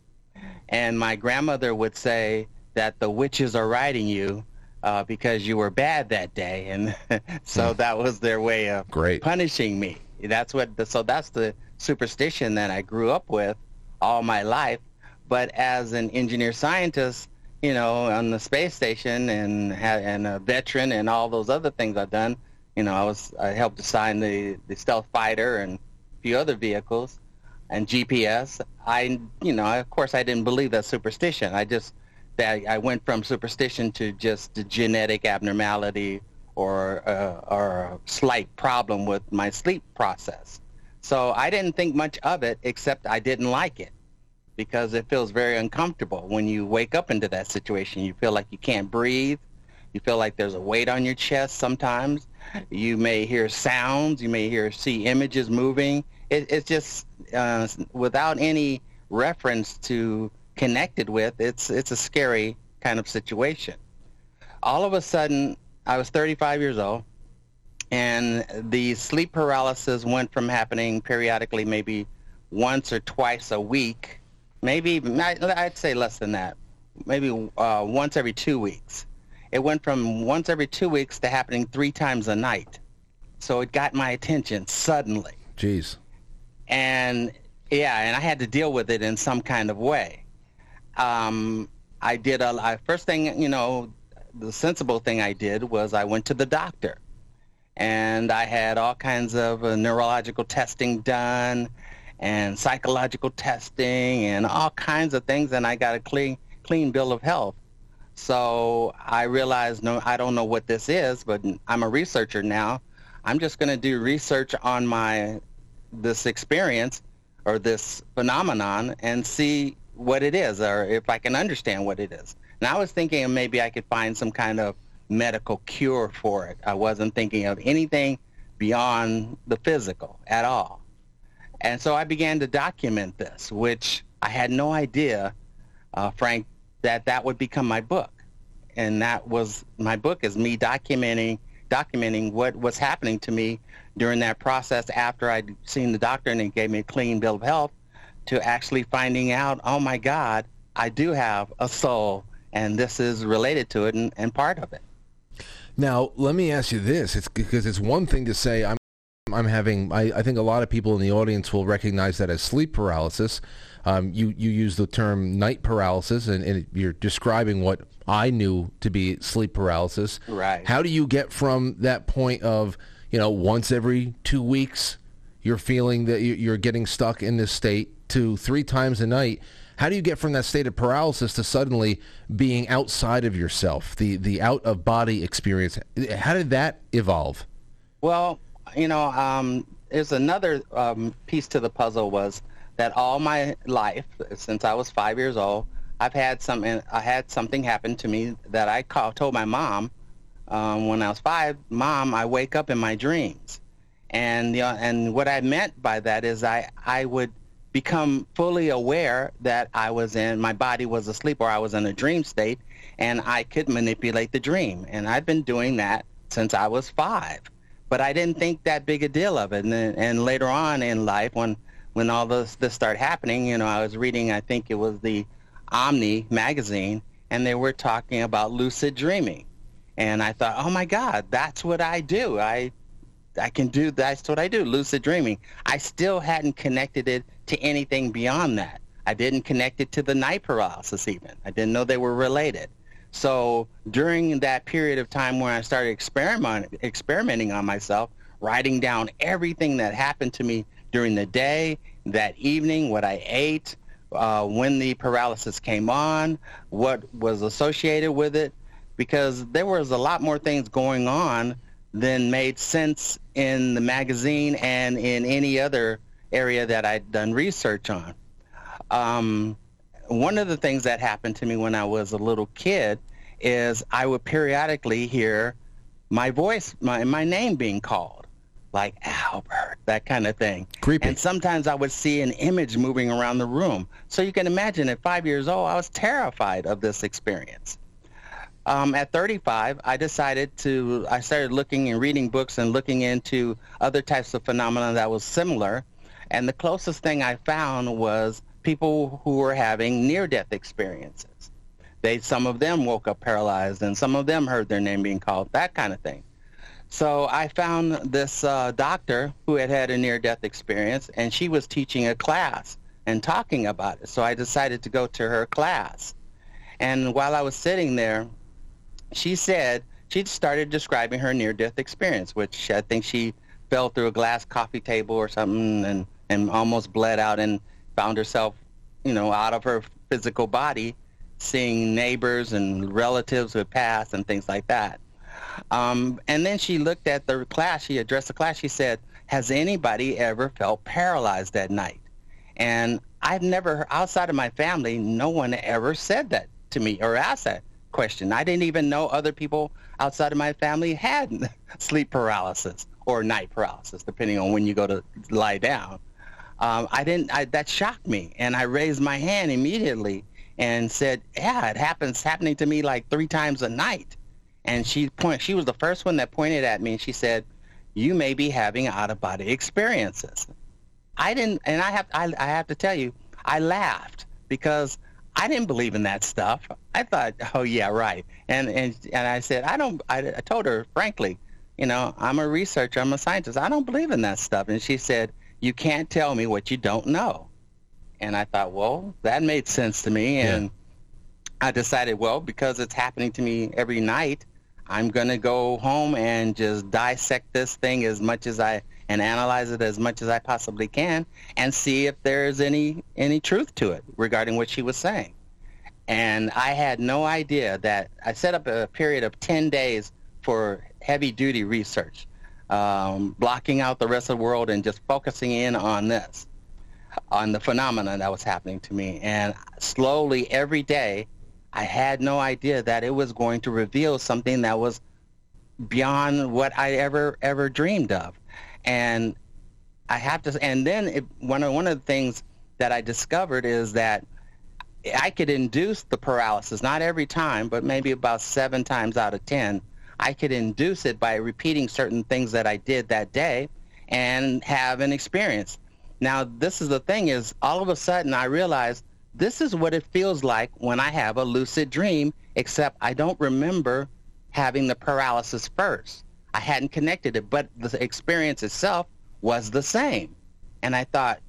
And my grandmother would say that the witches are riding you uh, because you were bad that day, and so hmm. that was their way of Great. punishing me. That's what. The, so that's the superstition that I grew up with all my life. But as an engineer scientist, you know, on the space station and and a veteran and all those other things I've done, you know, I was I helped design the the stealth fighter and a few other vehicles and GPS. I, you know, of course, I didn't believe that superstition. I just that I went from superstition to just a genetic abnormality or uh, or a slight problem with my sleep process. So I didn't think much of it, except I didn't like it because it feels very uncomfortable when you wake up into that situation. You feel like you can't breathe. You feel like there's a weight on your chest sometimes. You may hear sounds. You may hear see images moving. It, it's just uh, without any reference to connected with. It's it's a scary kind of situation. All of a sudden, I was 35 years old, and the sleep paralysis went from happening periodically, maybe once or twice a week, maybe I'd say less than that, maybe uh, once every two weeks. It went from once every two weeks to happening three times a night. So it got my attention suddenly. Jeez. And yeah, and I had to deal with it in some kind of way. Um, I did a I, first thing, you know, the sensible thing I did was I went to the doctor, and I had all kinds of uh, neurological testing done, and psychological testing, and all kinds of things, and I got a clean clean bill of health. So I realized, no, I don't know what this is, but I'm a researcher now. I'm just going to do research on my this experience or this phenomenon and see what it is or if I can understand what it is. And I was thinking maybe I could find some kind of medical cure for it. I wasn't thinking of anything beyond the physical at all. And so I began to document this, which I had no idea, uh, Frank, that that would become my book. And that was my book is me documenting documenting what was happening to me during that process after I'd seen the doctor and he gave me a clean bill of health to actually finding out, oh my God, I do have a soul and this is related to it and, and part of it. Now, let me ask you this. It's because it's one thing to say I'm I'm having I, I think a lot of people in the audience will recognize that as sleep paralysis. Um, you, you use the term night paralysis and, and you're describing what I knew to be sleep paralysis. Right. How do you get from that point of, you know, once every two weeks, you're feeling that you're getting stuck in this state to three times a night? How do you get from that state of paralysis to suddenly being outside of yourself, the, the out of body experience? How did that evolve? Well, you know, um, there's another um, piece to the puzzle was that all my life, since I was five years old, I've had some. I had something happen to me that I called, told my mom um, when I was five. Mom, I wake up in my dreams, and you know, and what I meant by that is I I would become fully aware that I was in my body was asleep or I was in a dream state, and I could manipulate the dream. And I've been doing that since I was five, but I didn't think that big a deal of it. And then, and later on in life, when when all this this started happening, you know, I was reading. I think it was the Omni magazine, and they were talking about lucid dreaming. And I thought, oh my God, that's what I do. I I can do that's what I do, lucid dreaming. I still hadn't connected it to anything beyond that. I didn't connect it to the night paralysis even. I didn't know they were related. So during that period of time when I started experiment, experimenting on myself, writing down everything that happened to me during the day, that evening, what I ate, uh, when the paralysis came on, what was associated with it, because there was a lot more things going on than made sense in the magazine and in any other area that I'd done research on. Um, one of the things that happened to me when I was a little kid is I would periodically hear my voice, my, my name being called. like Albert, that kind of thing. Creepy. And sometimes I would see an image moving around the room. So you can imagine at five years old, I was terrified of this experience. Um, at 35, I decided to, I started looking and reading books and looking into other types of phenomena that was similar. And the closest thing I found was people who were having near-death experiences. They, some of them woke up paralyzed and some of them heard their name being called, that kind of thing. So I found this uh, doctor who had had a near-death experience, and she was teaching a class and talking about it. So I decided to go to her class. And while I was sitting there, she said she started describing her near-death experience, which I think she fell through a glass coffee table or something and, and almost bled out and found herself, you know, out of her physical body, seeing neighbors and relatives who passed and things like that. Um, and then she looked at the class. She addressed the class. She said, has anybody ever felt paralyzed at night? And I've never, outside of my family, no one ever said that to me or asked that question. I didn't even know other people outside of my family had sleep paralysis or night paralysis, depending on when you go to lie down. Um, I didn't. I, that shocked me, and I raised my hand immediately and said, "Yeah, it happens happening to me like three times a night." And she point. She was the first one that pointed at me, and she said, "You may be having out of body experiences." I didn't, and I have. I, I have to tell you, I laughed because I didn't believe in that stuff. I thought, oh yeah, right. And and and I said, I don't. I, I told her frankly, you know, I'm a researcher, I'm a scientist. I don't believe in that stuff. And she said, you can't tell me what you don't know. And I thought, well, that made sense to me. And yeah. I decided, well, because it's happening to me every night, I'm going to go home and just dissect this thing as much as I and analyze it as much as I possibly can and see if there's any any truth to it regarding what she was saying. And I had no idea that I set up a period of 10 days for heavy duty research, um, blocking out the rest of the world and just focusing in on this, on the phenomenon that was happening to me. And slowly every day, I had no idea that it was going to reveal something that was beyond what I ever ever dreamed of and I have to. And then it, one of one of the things that I discovered is that I could induce the paralysis, not every time, but maybe about seven times out of ten. I could induce it by repeating certain things that I did that day and have an experience. Now, this is the thing is all of a sudden I realized this is what it feels like when I have a lucid dream, except I don't remember having the paralysis first. I hadn't connected it, but the experience itself was the same. And I thought,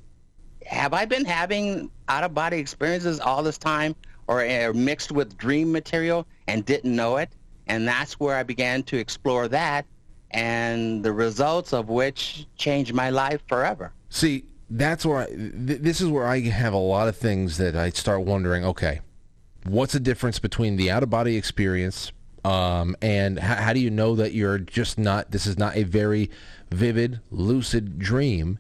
have I been having out-of-body experiences all this time or uh, mixed with dream material and didn't know it? And that's where I began to explore that and the results of which changed my life forever. See, that's where I, th- this is where I have a lot of things that I start wondering, okay, what's the difference between the out-of-body experience um, and how, how do you know that you're just not? This is not a very vivid, lucid dream,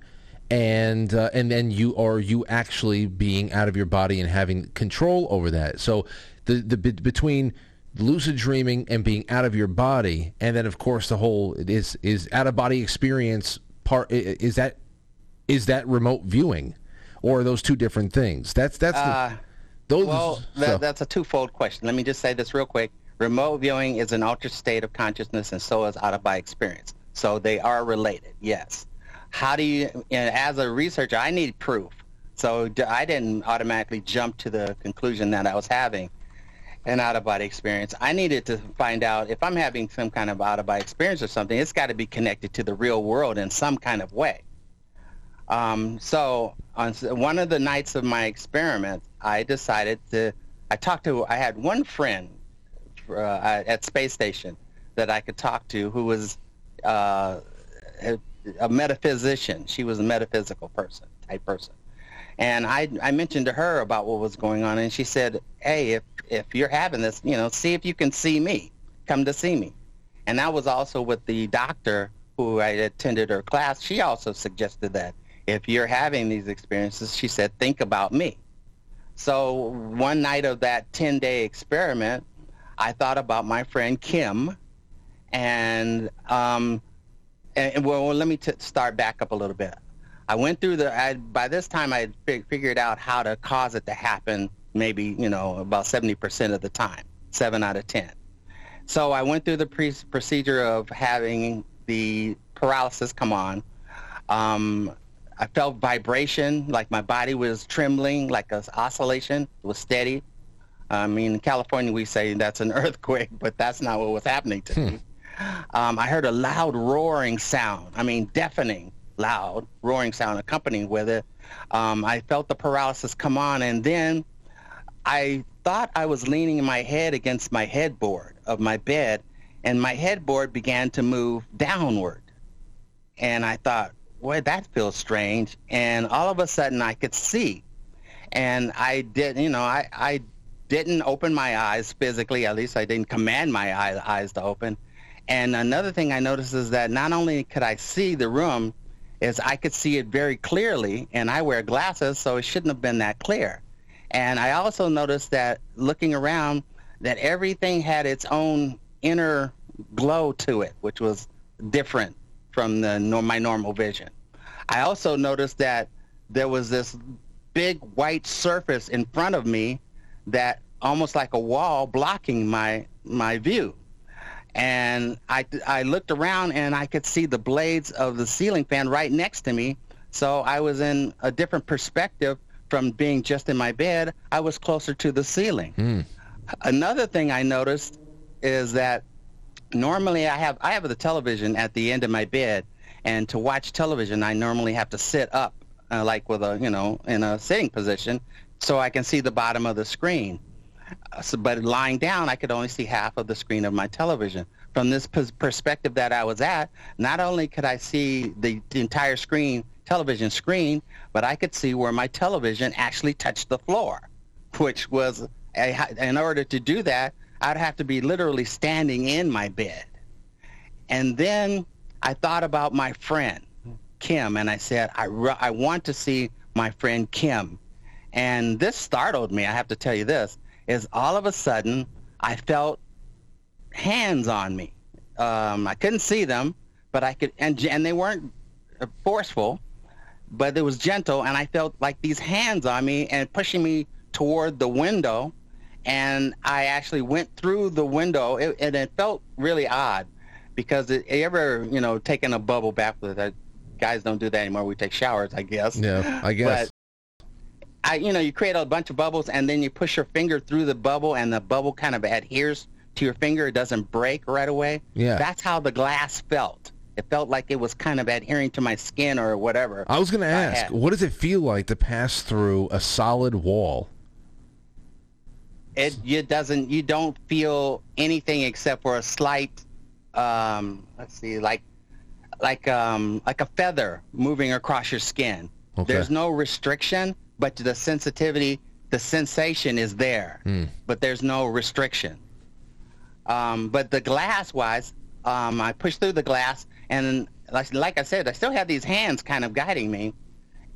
and uh, and then you are you actually being out of your body and having control over that. So the the between lucid dreaming and being out of your body, and then of course the whole is is out of body experience part is that is that remote viewing, or are those two different things? That's that's uh, the, those. Well, that, so. that's a twofold question. Let me just say this real quick. Remote viewing is an altered state of consciousness, and so is out-of-body experience. So they are related, yes. How do you, and as a researcher, I need proof. So I didn't automatically jump to the conclusion that I was having an out-of-body experience. I needed to find out if I'm having some kind of out-of-body experience or something, it's got to be connected to the real world in some kind of way. Um, so on one of the nights of my experiment, I decided to, I talked to, I had one friend uh, at space station that I could talk to who was uh, a, a metaphysician. She was a metaphysical person, type person. And I, I mentioned to her about what was going on, and she said, hey, if, if you're having this, you know, see if you can see me. Come to see me. And that was also with the doctor who I attended her class. She also suggested that if you're having these experiences, she said, think about me. So one night of that 10-day experiment, I thought about my friend Kim, and um, and, well, let me t- start back up a little bit. I went through the. I, by this time, I had fig- figured out how to cause it to happen. Maybe you know about seventy percent of the time, seven out of ten. So I went through the pre- procedure of having the paralysis come on. Um, I felt vibration, like my body was trembling, like an oscillation. It was steady. I mean, in California, we say that's an earthquake, but that's not what was happening to me. Um, I heard a loud roaring sound. I mean, deafening, loud roaring sound accompanying with it. Um, I felt the paralysis come on, and then I thought I was leaning my head against my headboard of my bed, and my headboard began to move downward. And I thought, boy, that feels strange. And all of a sudden, I could see. And I did, you know, I, I didn't open my eyes physically. At least I didn't command my eye, eyes to open. And another thing I noticed is that not only could I see the room, is I could see it very clearly, and I wear glasses, so it shouldn't have been that clear. And I also noticed that looking around, that everything had its own inner glow to it, which was different from the my normal vision. I also noticed that there was this big white surface in front of me that almost like a wall blocking my my view. And I, I looked around and I could see the blades of the ceiling fan right next to me. So I was in a different perspective from being just in my bed. I was closer to the ceiling. Mm. Another thing I noticed is that normally I have I have the television at the end of my bed, and to watch television I normally have to sit up, uh, like with a you know in a sitting position, so I can see the bottom of the screen. So, but lying down, I could only see half of the screen of my television. From this pers- perspective that I was at, not only could I see the, the entire screen, television screen, but I could see where my television actually touched the floor, which was, a, in order to do that, I'd have to be literally standing in my bed. And then I thought about my friend, Kim, and I said, I, re- I want to see my friend Kim. And this startled me, I have to tell you this is all of a sudden I felt hands on me. Um, I couldn't see them, but I could, and, and they weren't forceful, but it was gentle, and I felt like these hands on me and pushing me toward the window, and I actually went through the window, it, and it felt really odd because it, you ever, you know, taking a bubble bath with it, guys don't do that anymore. We take showers, I guess. Yeah, I guess. I, you know, you create a bunch of bubbles and then you push your finger through the bubble and the bubble kind of adheres to your finger. It doesn't break right away. Yeah. That's how the glass felt. It felt like it was kind of adhering to my skin or whatever. I was going to ask, had. what does it feel like to pass through a solid wall? It you doesn't you don't feel anything except for a slight um let's see like like um like a feather moving across your skin. Okay. There's no restriction, but the sensitivity, the sensation is there, but there's no restriction. Um, but the glass wise, um, I pushed through the glass, and like, like I said, I still had these hands kind of guiding me,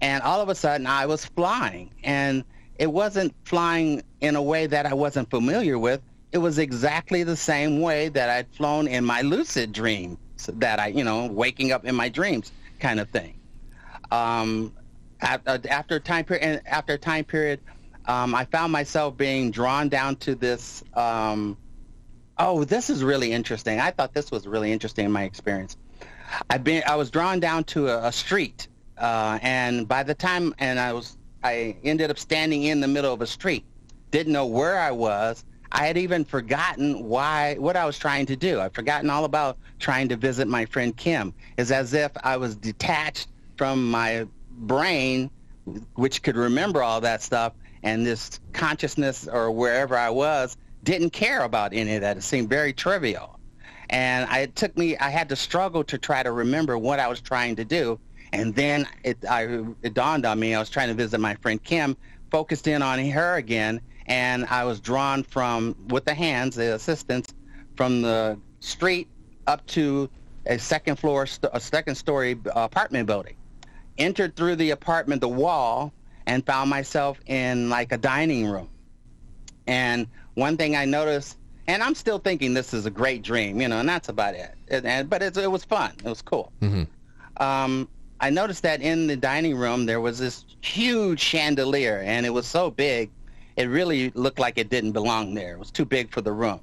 and all of a sudden I was flying, and it wasn't flying in a way that I wasn't familiar with. It was exactly the same way that I'd flown in my lucid dream, that I, you know, waking up in my dreams kind of thing. Um, after, after a time period, after a time period, um, I found myself being drawn down to this. Um, oh, this is really interesting. I thought this was really interesting in my experience. I've been, I was drawn down to a, a street, uh, and by the time, and I was, I ended up standing in the middle of a street. Didn't know where I was. I had even forgotten why, what I was trying to do. I'd forgotten all about trying to visit my friend Kim. It's as if I was detached from my brain, which could remember all that stuff, and this consciousness or wherever I was didn't care about any of that. It seemed very trivial. And I, it took me, I had to struggle to try to remember what I was trying to do. And then it, I, it dawned on me, I was trying to visit my friend Kim, focused in on her again, and I was drawn from, with the hands, the assistants, from the street up to a second floor, a second story uh, apartment building. Entered through the apartment, the wall, and found myself in like a dining room. And one thing I noticed And I'm still thinking this is a great dream, you know, and that's about it. And, and but it, it was fun. It was cool. Um, I noticed that in the dining room there was this huge chandelier, and it was so big, it really looked like it didn't belong there. It was too big for the room.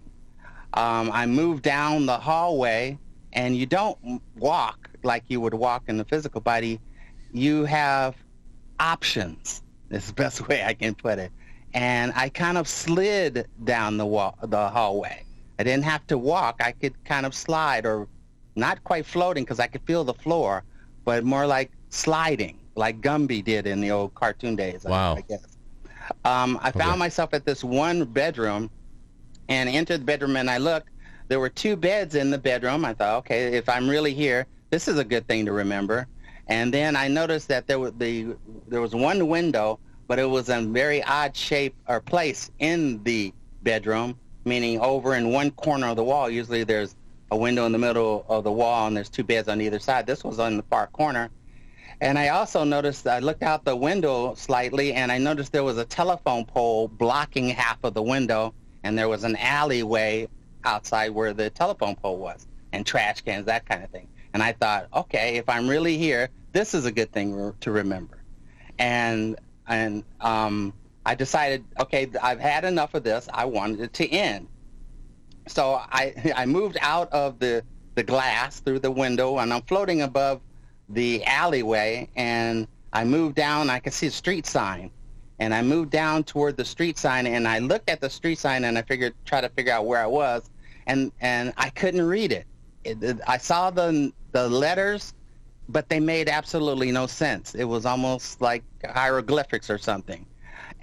Um, I moved down the hallway, and you don't walk like you would walk in the physical body. You have options. Is the best way I can put it. And I kind of slid down the wall, the hallway. I didn't have to walk. I could kind of slide, or not quite floating because I could feel the floor, but more like sliding, like Gumby did in the old cartoon days. I- Wow. I, guess. Um, I found myself at this one bedroom and entered the bedroom and I looked. There were two beds in the bedroom. I thought, okay, if I'm really here, this is a good thing to remember. And then I noticed that there was the there was one window, but it was in very odd shape or place in the bedroom, meaning over in one corner of the wall. Usually there's a window in the middle of the wall and there's two beds on either side. This was on the far corner. And I also noticed, I looked out the window slightly and I noticed there was a telephone pole blocking half of the window and there was an alleyway outside where the telephone pole was and trash cans, that kind of thing. And I thought, okay, if I'm really here, this is a good thing to remember. And and um, I decided, okay, I've had enough of this. I wanted it to end. So I I moved out of the the glass through the window and I'm floating above the alleyway and I moved down. I could see a street sign, and I moved down toward the street sign and I looked at the street sign and I figured try to figure out where I was, and and I couldn't read it. it, it I saw the the letters, but they made absolutely no sense. It was almost like hieroglyphics or something.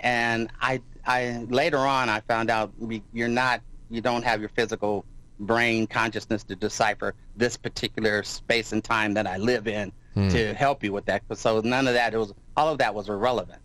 And I I later on I found out we- you're not you don't have your physical brain consciousness to decipher this particular space and time that I live in to help you with that. So none of that, it was all of that was irrelevant.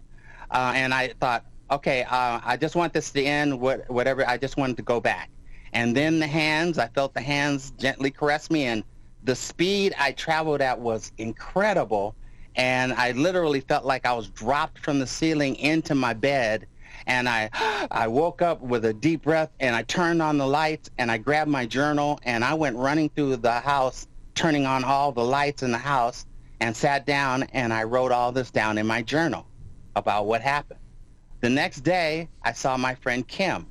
Uh, and I thought, okay, uh, I just want this to end. What, whatever, I just wanted to go back. And then the hands, I felt the hands gently caress me, and the speed I traveled at was incredible. And I literally felt like I was dropped from the ceiling into my bed. And I, I woke up with a deep breath, and I turned on the lights, and I grabbed my journal, and I went running through the house, turning on all the lights in the house, and sat down, and I wrote all this down in my journal about what happened. The next day, I saw my friend Kim,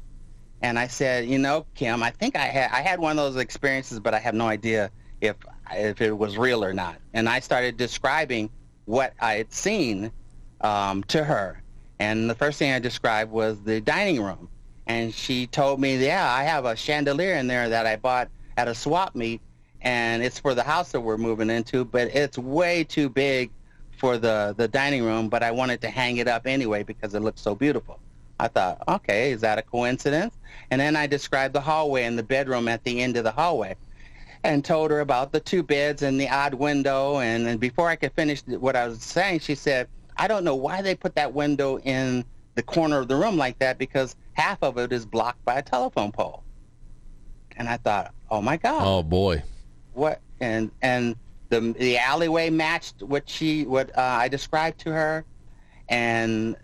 and I said, "You know, Kim, I think I had I had one of those experiences, but I have no idea if if it was real or not." And I started describing what I had seen um, to her, and the first thing I described was the dining room, and she told me, "Yeah, I have a chandelier in there that I bought at a swap meet, and it's for the house that we're moving into, but it's way too big for the the dining room, but I wanted to hang it up anyway because it looks so beautiful." I thought, okay, is that a coincidence? And then I described the hallway and the bedroom at the end of the hallway and told her about the two beds and the odd window. And, and before I could finish what I was saying, she said, I don't know why they put that window in the corner of the room like that because half of it is blocked by a telephone pole. And I thought, oh my God Oh boy. what and and the the alleyway matched what she what uh, I described to her, and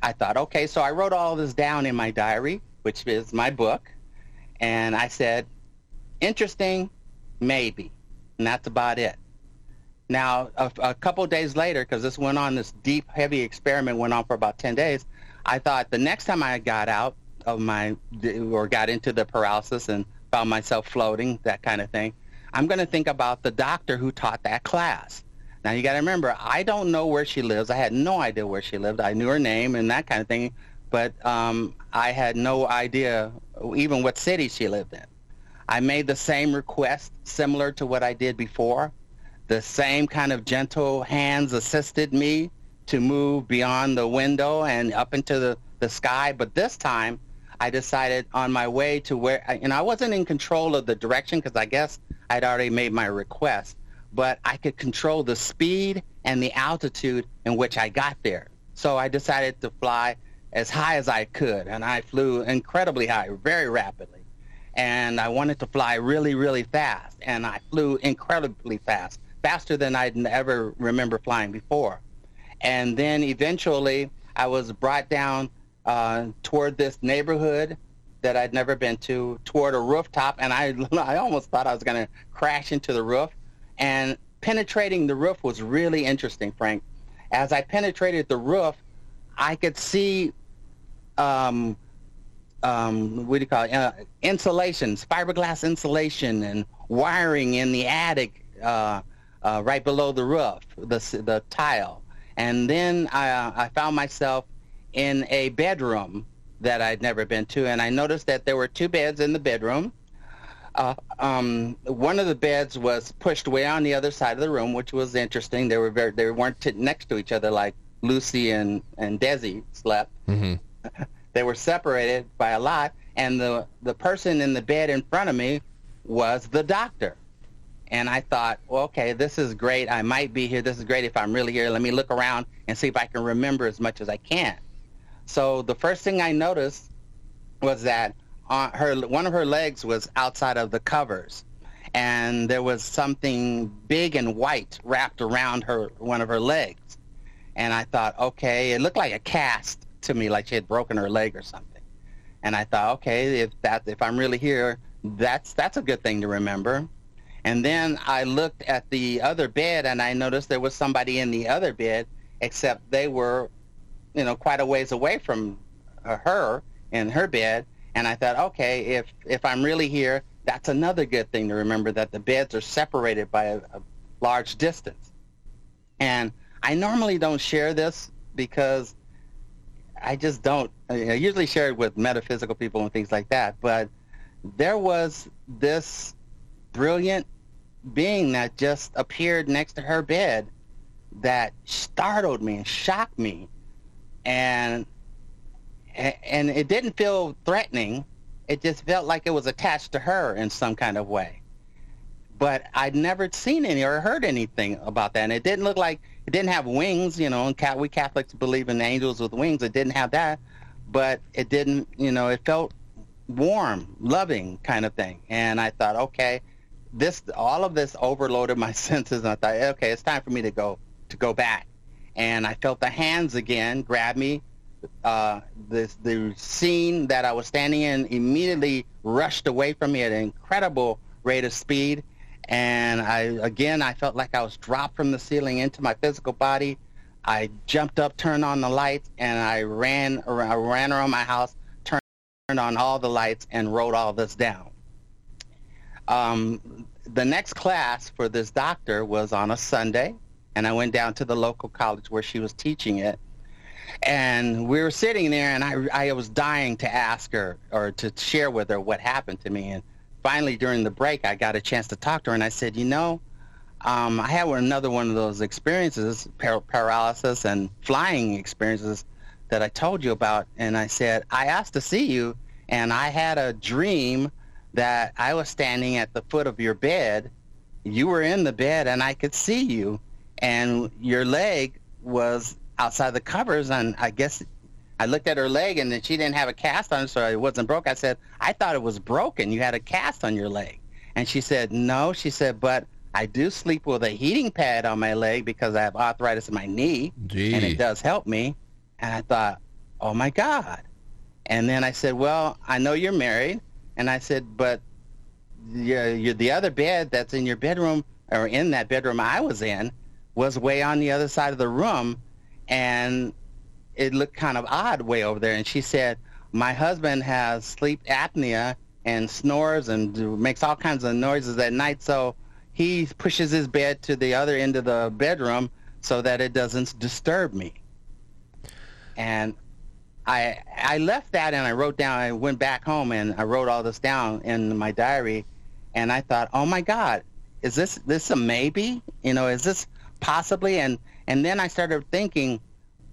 I thought, okay, so I wrote all this down in my diary, which is my book, and I said, interesting, maybe, and that's about it. Now, a, a couple days later, because this went on, this deep, heavy experiment went on for about 10 days, I thought the next time I got out of my, or got into the paralysis and found myself floating, that kind of thing, I'm going to think about the doctor who taught that class. Now, you got to remember, I don't know where she lives. I had no idea where she lived. I knew her name and that kind of thing, but um, I had no idea even what city she lived in. I made the same request similar to what I did before. The same kind of gentle hands assisted me to move beyond the window and up into the, the sky. But this time, I decided on my way to where, and I wasn't in control of the direction because I guess I'd already made my request, but I could control the speed and the altitude in which I got there. So I decided to fly as high as I could, and I flew incredibly high, very rapidly and I wanted to fly really, really fast. And I flew incredibly fast, faster than I'd ever remember flying before. And then eventually I was brought down uh, toward this neighborhood that I'd never been to toward a rooftop, and I I almost thought I was going to crash into the roof. And penetrating the roof was really interesting, Frank. As I penetrated the roof, I could see um, um, what do you call it? Uh, insulations, fiberglass insulation, and wiring in the attic uh, uh, right below the roof, the the tile. And then I, uh, I found myself in a bedroom that I'd never been to, and I noticed that there were two beds in the bedroom. Uh, um, one of the beds was pushed way on the other side of the room, which was interesting. They were very, they weren't t- next to each other like Lucy and and Desi slept. Mm-hmm. they were separated by a lot, and the the person in the bed in front of me was the doctor. And I thought, well, okay, this is great. I might be here. This is great if I'm really here. Let me look around and see if I can remember as much as I can. So the first thing I noticed was that on her one of her legs was outside of the covers, and there was something big and white wrapped around her one of her legs. And I thought, okay, it looked like a cast to me, like she had broken her leg or something. And I thought, okay, if that if I'm really here, that's that's a good thing to remember. And then I looked at the other bed and I noticed there was somebody in the other bed, except they were you know, quite a ways away from uh, her in her bed. And I thought, okay, if if I'm really here, that's another good thing to remember that the beds are separated by a, a large distance. And I normally don't share this because I just don't. I usually share it with metaphysical people and things like that. But there was this brilliant being that just appeared next to her bed that startled me and shocked me and and it didn't feel threatening. It just felt like it was attached to her in some kind of way. But I'd never seen any or heard anything about that. And it didn't look like it didn't have wings, you know, and we Catholics believe in angels with wings. It didn't have that. But it didn't, you know, it felt warm, loving kind of thing. And I thought, okay, this all of this overloaded my senses and I thought, okay, it's time for me to go to go back and I felt the hands again grab me. Uh, the the scene that I was standing in immediately rushed away from me at an incredible rate of speed, and I again I felt like I was dropped from the ceiling into my physical body. I jumped up, turned on the lights, and I ran around, I ran around my house, turned on all the lights, and wrote all this down. Um, the next class for this doctor was on a Sunday and I went down to the local college where she was teaching it. And we were sitting there, and I, I was dying to ask her or to share with her what happened to me. And finally, during the break, I got a chance to talk to her, and I said, you know, um, I had another one of those experiences, par- paralysis and flying experiences that I told you about. And I said, I asked to see you, and I had a dream that I was standing at the foot of your bed. You were in the bed, and I could see you and your leg was outside the covers and I guess I looked at her leg and then she didn't have a cast on it, so it wasn't broke. I said, I thought it was broken. You had a cast on your leg. And she said, no. She said, but I do sleep with a heating pad on my leg because I have arthritis in my knee Gee. and it does help me. And I thought, oh my God. And then I said, well, I know you're married. And I said, but you're, you're the other bed that's in your bedroom or in that bedroom I was in was way on the other side of the room and it looked kind of odd way over there. And she said, my husband has sleep apnea and snores and makes all kinds of noises at night. So he pushes his bed to the other end of the bedroom so that it doesn't disturb me. And I I left that and I wrote down. I went back home and I wrote all this down in my diary, and I thought, oh my God, is this this a maybe? You know, is this possibly and and then I started thinking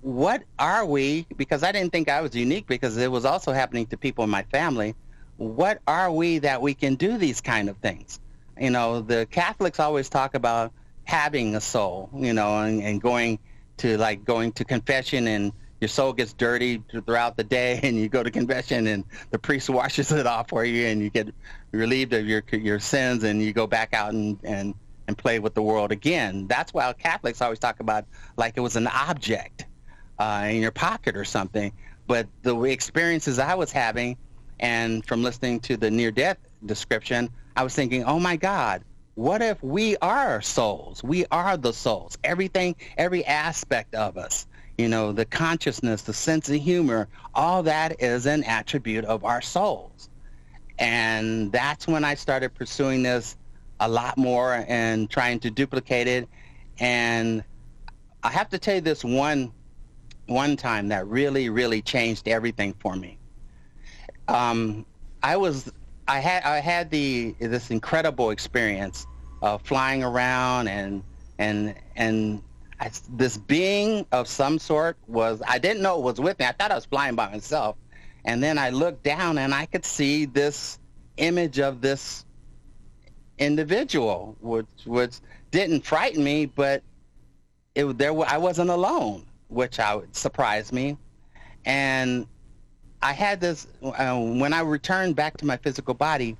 what are we because I didn't think I was unique because it was also happening to people in my family what are we that we can do these kind of things you know the Catholics always talk about having a soul you know and, and going to like going to confession and your soul gets dirty throughout the day and you go to confession and the priest washes it off for you and you get relieved of your your sins and you go back out and and and play with the world again. That's why Catholics always talk about like it was an object uh, in your pocket or something. But the experiences I was having, And from listening to the near-death description, I was thinking, oh my God, what if we are souls? We are the souls. Everything, every aspect of us, you know, the consciousness, the sense of humor, all that is an attribute of our souls. And that's when I started pursuing this a lot more and trying to duplicate it. And I have to tell you this one one time that really, really changed everything for me. Um, I was I had I had the this incredible experience of flying around and and and I, this being of some sort was I didn't know it was with me. I thought I was flying by myself, and then I looked down and I could see this image of this individual, which which didn't frighten me, but it there I wasn't alone, which I surprised me, and I had this uh, when I returned back to my physical body.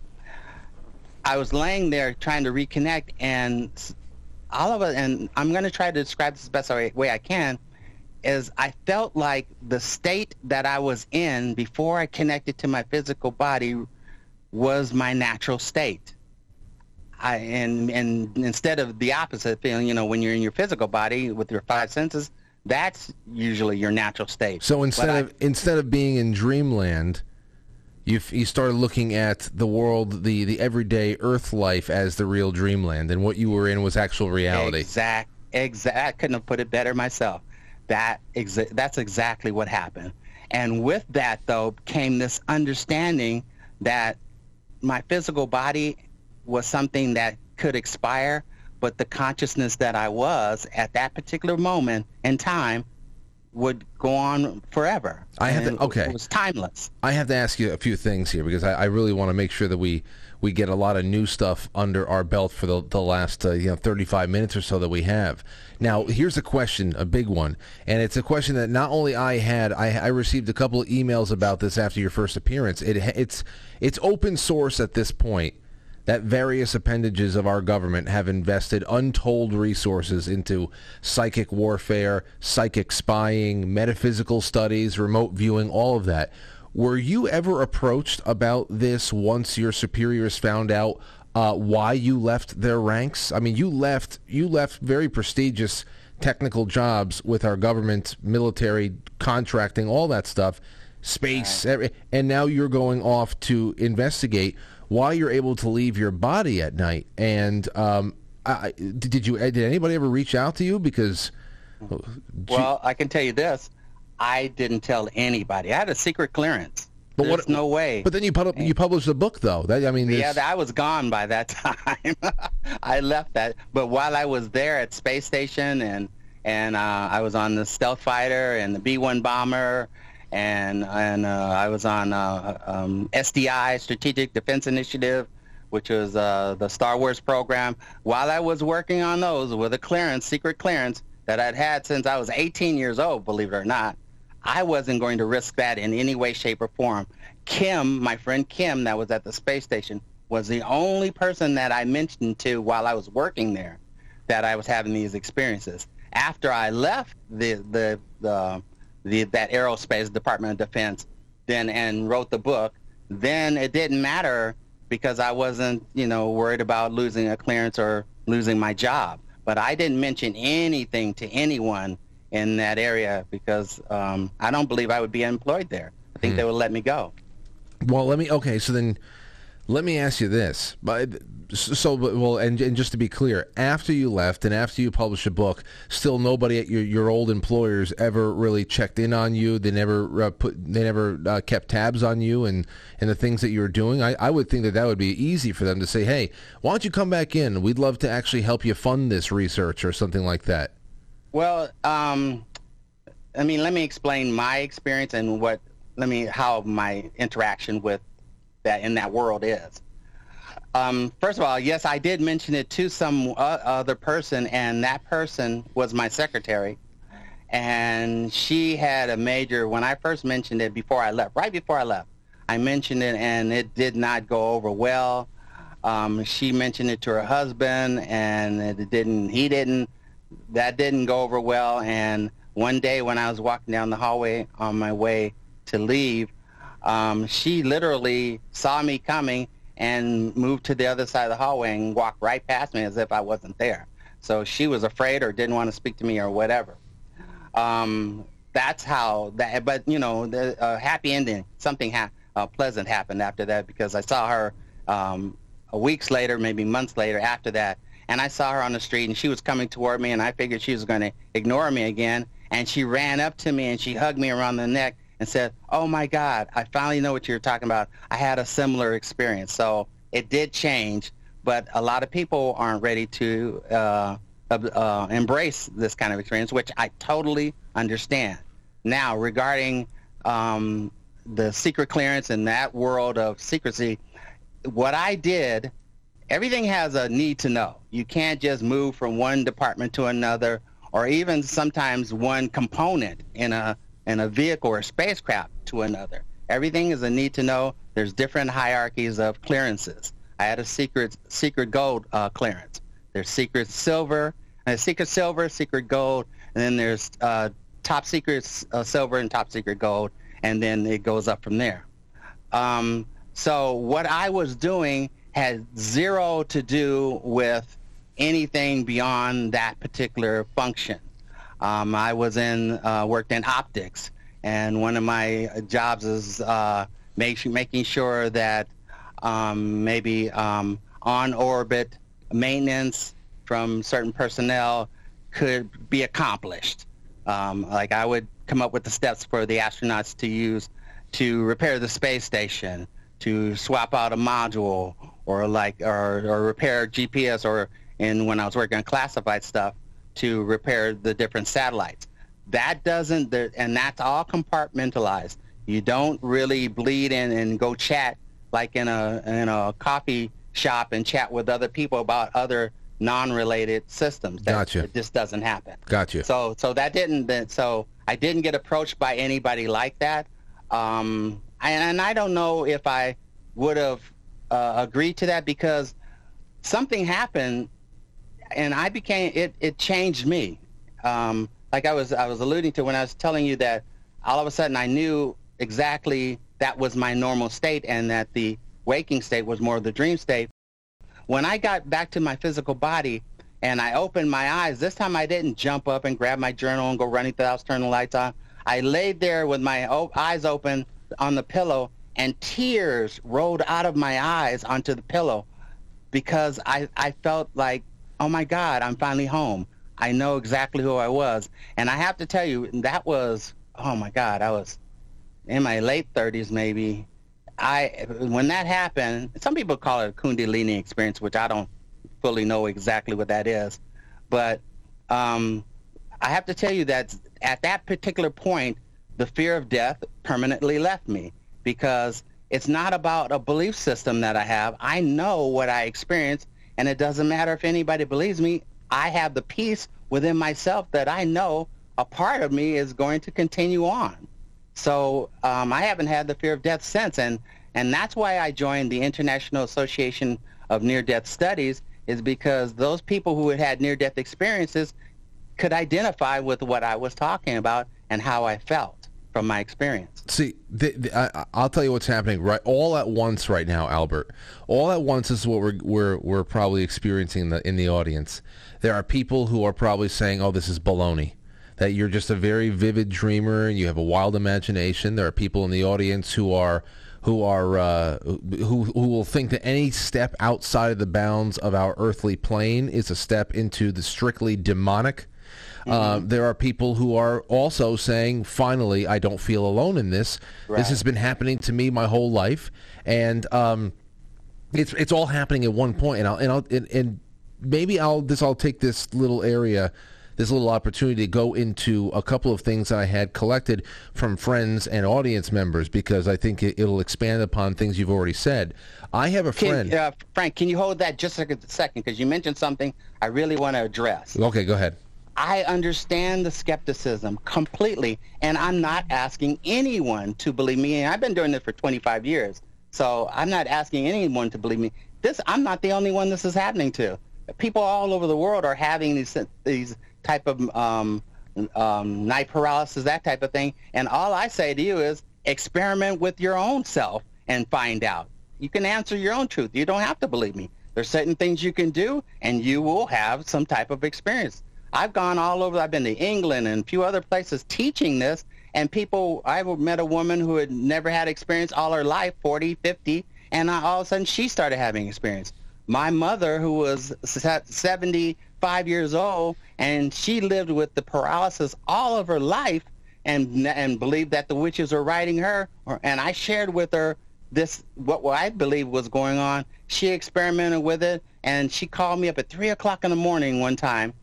I was laying there trying to reconnect, and all of it, and I'm going to try to describe this the best way I can, is I felt like the state that I was in before I connected to my physical body was my natural state. I, and and instead of the opposite feeling, you know, when you're in your physical body with your five senses, that's usually your natural state. So instead of instead of being in dreamland, you you started looking at the world, the the everyday Earth life as the real dreamland, and what you were in was actual reality. Exact, exact. I couldn't have put it better myself. That exa- that's exactly what happened. And with that, though, came this understanding that my physical body was something that could expire, but the consciousness that I was at that particular moment in time would go on forever. I have to, okay. It was timeless. I have to ask you a few things here because I, I, really want to make sure that we we get a lot of new stuff under our belt for the the last uh, you know 35 minutes or so that we have. Now, here's a question, a big one, and it's a question that not only I had, I, I received a couple of emails about this after your first appearance. It it's it's open source at this point that various appendages of our government have invested untold resources into psychic warfare, psychic spying, metaphysical studies, remote viewing, all of that. Were you ever approached about this once your superiors found out uh, why you left their ranks? I mean, you left you left very prestigious technical jobs with our government, military, contracting, all that stuff, space, and now you're going off to investigate why you're able to leave your body at night. And um, I, did you did anybody ever reach out to you because? Well, I can tell you this: I didn't tell anybody. I had a secret clearance. But There's what? No way. But then you you published a book though. That I mean, yeah, I was gone by that time. I left that. But while I was there at space station and and uh, I was on the stealth fighter and the B-1 bomber and and uh, I was on uh, um, SDI Strategic Defense Initiative, which was uh, the Star Wars program. While I was working on those with a clearance, secret clearance that I'd had since I was 18 years old, believe it or not, I wasn't going to risk that in any way, shape, or form. Kim, my friend Kim, that was at the space station, was the only person that I mentioned to while I was working there that I was having these experiences. After I left the the the the, that aerospace Department of Defense, then and wrote the book, then it didn't matter because I wasn't, you know, worried about losing a clearance or losing my job. But I didn't mention anything to anyone in that area because um, I don't believe I would be employed there. I think hmm. they would let me go. Well, let me. Okay, so then let me ask you this. So, well, and, and just to be clear, after you left and after you published a book, still nobody at your, your old employers ever really checked in on you. They never uh, put, they never uh, kept tabs on you and, and the things that you were doing. I, I would think that that would be easy for them to say, hey, why don't you come back in? We'd love to actually help you fund this research or something like that. Well, um, I mean, let me explain my experience and what, let me, how my interaction with that in that world is. Um, first of all, yes, I did mention it to some uh, other person, and that person was my secretary. And she had a major, when I first mentioned it before I left, right before I left, I mentioned it and it did not go over well. Um, she mentioned it to her husband and it didn't, he didn't, that didn't go over well. And one day when I was walking down the hallway on my way to leave, um, she literally saw me coming and moved to the other side of the hallway and walked right past me as if I wasn't there. So she was afraid or didn't want to speak to me or whatever. Um, that's how that. But you know, the uh, happy ending. Something ha- uh, pleasant happened after that because I saw her um, weeks later, maybe months later after that, and I saw her on the street and she was coming toward me, and I figured she was going to ignore me again, and she ran up to me and she hugged me around the neck and said, "Oh my God, I finally know what you're talking about. I had a similar experience." So it did change, but a lot of people aren't ready to uh, uh, embrace this kind of experience, which I totally understand. Now, regarding um, the secret clearance and that world of secrecy, what I did, everything has a need to know. You can't just move from one department to another, or even sometimes one component in a in a vehicle or a spacecraft to another. Everything is a need to know. There's different hierarchies of clearances. I had a secret secret gold uh, clearance. There's secret silver, and secret silver, secret gold, and then there's uh, top secret uh, silver and top secret gold, and then it goes up from there. Um, so what I was doing had zero to do with anything beyond that particular function. Um, I was in uh, worked in optics, and one of my jobs is uh, make, making sure that um, maybe um, on orbit maintenance from certain personnel could be accomplished. Um, like I would come up with the steps for the astronauts to use to repair the space station, to swap out a module, or like or, or repair GPS, or in when I was working on classified stuff, to repair the different satellites. That doesn't, and that's all compartmentalized. You don't really bleed in and go chat like in a in a coffee shop and chat with other people about other non-related systems. That, gotcha. It just doesn't happen. Gotcha. So so that didn't then so I didn't get approached by anybody like that. Um, and, and I don't know if I would have uh, agreed to that because something happened and I became it. It changed me. Um, like I was I was alluding to when I was telling you that all of a sudden I knew exactly that was my normal state and that the waking state was more the dream state. When I got back to my physical body and I opened my eyes, this time I didn't jump up and grab my journal and go running to the house, turn the lights on. I laid there with my eyes open on the pillow and tears rolled out of my eyes onto the pillow because I, I felt like oh my God, I'm finally home. I know exactly who I was. And I have to tell you, that was, oh my God, I was in my late 30s maybe. I when that happened, some people call it a Kundalini experience, which I don't fully know exactly what that is. But um, I have to tell you that at that particular point, the fear of death permanently left me because it's not about a belief system that I have. I know what I experienced and it doesn't matter if anybody believes me. I have the peace within myself that I know a part of me is going to continue on. So um, I haven't had the fear of death since, and and that's why I joined the International Association of Near-Death Studies, is because those people who had had near-death experiences could identify with what I was talking about and how I felt from my experience. See, the, the, I, will tell you what's happening right all at once right now, Albert. All at once is what we're we're we're probably experiencing in the in the audience. There are people who are probably saying, "Oh, this is baloney." That you're just a very vivid dreamer and you have a wild imagination. There are people in the audience who are who are uh, who who will think that any step outside of the bounds of our earthly plane is a step into the strictly demonic Mm-hmm. Uh, there are people who are also saying, finally, I don't feel alone in this. Right. This has been happening to me my whole life. And um, it's it's all happening at one point. And, I'll, and, I'll, and, and maybe I'll, this, I'll take this little area this little opportunity to go into a couple of things that I had collected from friends and audience members because I think it, will expand upon things you've already said. I have a friend. Can, uh, Frank, can you hold that just a second? Because you mentioned something I really want to address. Okay, go ahead. I understand the skepticism completely, and I'm not asking anyone to believe me. And I've been doing this for 25 years, so I'm not asking anyone to believe me. This, I'm not the only one this is happening to. People all over the world are having these these type of um, um, night paralysis, that type of thing. And all I say to you is, experiment with your own self and find out. You can answer your own truth. You don't have to believe me. There's certain things you can do, and you will have some type of experience. I've gone all over. I've been to England and a few other places teaching this, and people, I met a woman who had never had experience all her life, 40, 50, and all of a sudden she started having experience. My mother, who was 75 years old, and she lived with the paralysis all of her life, and and believed that the witches were riding her. And I shared with her this what, what I believe was going on. She experimented with it, and she called me up at three o'clock in the morning one time,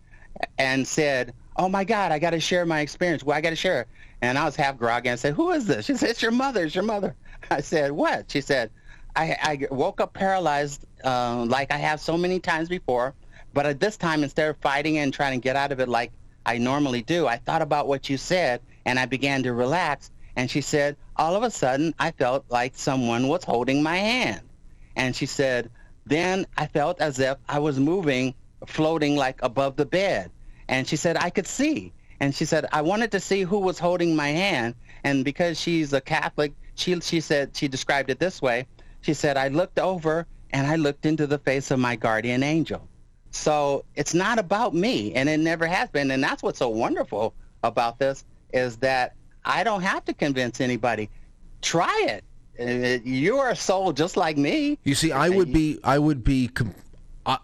and said, "Oh my God, I got to share my experience. Well, I got to share." it." And I was half groggy and said, "Who is this?" She said, "It's your mother. It's your mother." I said, "What?" She said, "I, I woke up paralyzed uh, like I have so many times before, but at this time, instead of fighting and trying to get out of it like I normally do, I thought about what you said, and I began to relax." And she said, all of a sudden, I felt like someone was holding my hand. And she said, then I felt as if I was moving, floating like above the bed. And she said, I could see. And she said, I wanted to see who was holding my hand. And because she's a Catholic, she, she said, she described it this way. She said, I looked over and I looked into the face of my guardian angel. So it's not about me, and it never has been. And that's what's so wonderful about this is that I don't have to convince anybody. Try it. Uh, you are a soul just like me. You see, I would be, I would be, I,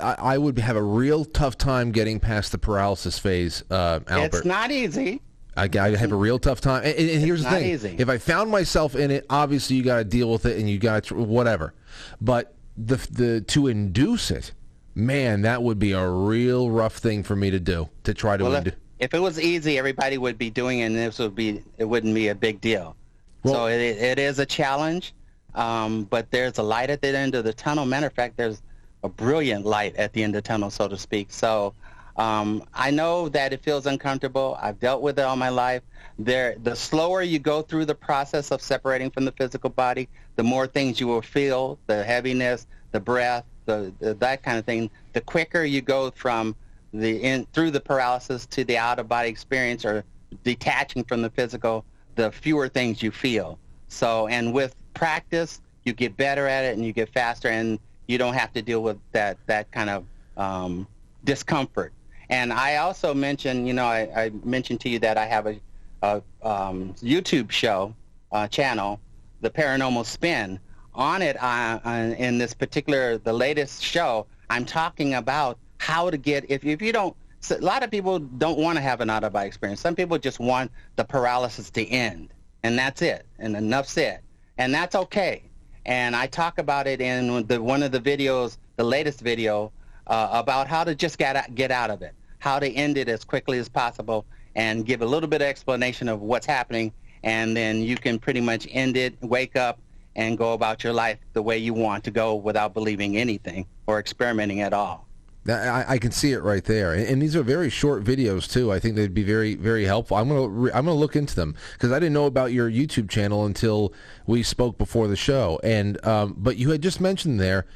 I, I would have a real tough time getting past the paralysis phase, uh, Albert. It's not easy. I, I have a real tough time. And, and here's the thing: easy. if I found myself in it, obviously you got to deal with it, and you got to whatever. But the the to induce it, man, that would be a real rough thing for me to do to try to well, induce. If it was easy, everybody would be doing it, and this would be it wouldn't be a big deal. Well, so it, it is a challenge, um, but there's a light at the end of the tunnel. Matter of fact, there's a brilliant light at the end of the tunnel, so to speak. So um, I know that it feels uncomfortable. I've dealt with it all my life. There, the slower you go through the process of separating from the physical body, the more things you will feel, the heaviness, the breath, the, the that kind of thing. The quicker you go from the in through the paralysis to the out of body experience or detaching from the physical, the fewer things you feel. So, and with practice, you get better at it and you get faster, and you don't have to deal with that that kind of um, discomfort. And I also mentioned, you know, I, I, mentioned to you that I have a, a um, YouTube show uh, channel, The Paranormal Spin. On it, uh, in this particular, the latest show, I'm talking about how to get if if you don't. So a lot of people don't want to have an out of body experience. Some people just want the paralysis to end, and that's it, and enough said, and that's okay. And I talk about it in the one of the videos, the latest video, uh, about how to just get out, get out of it, how to end it as quickly as possible, and give a little bit of explanation of what's happening, and then you can pretty much end it, wake up, and go about your life the way you want to go without believing anything or experimenting at all. I, I, can see it right there, and, and, these are very short videos too. I think they'd be very, very helpful. I'm gonna, re- I'm gonna look into them because I didn't know about your YouTube channel until we spoke before the show. And um, but you had just mentioned there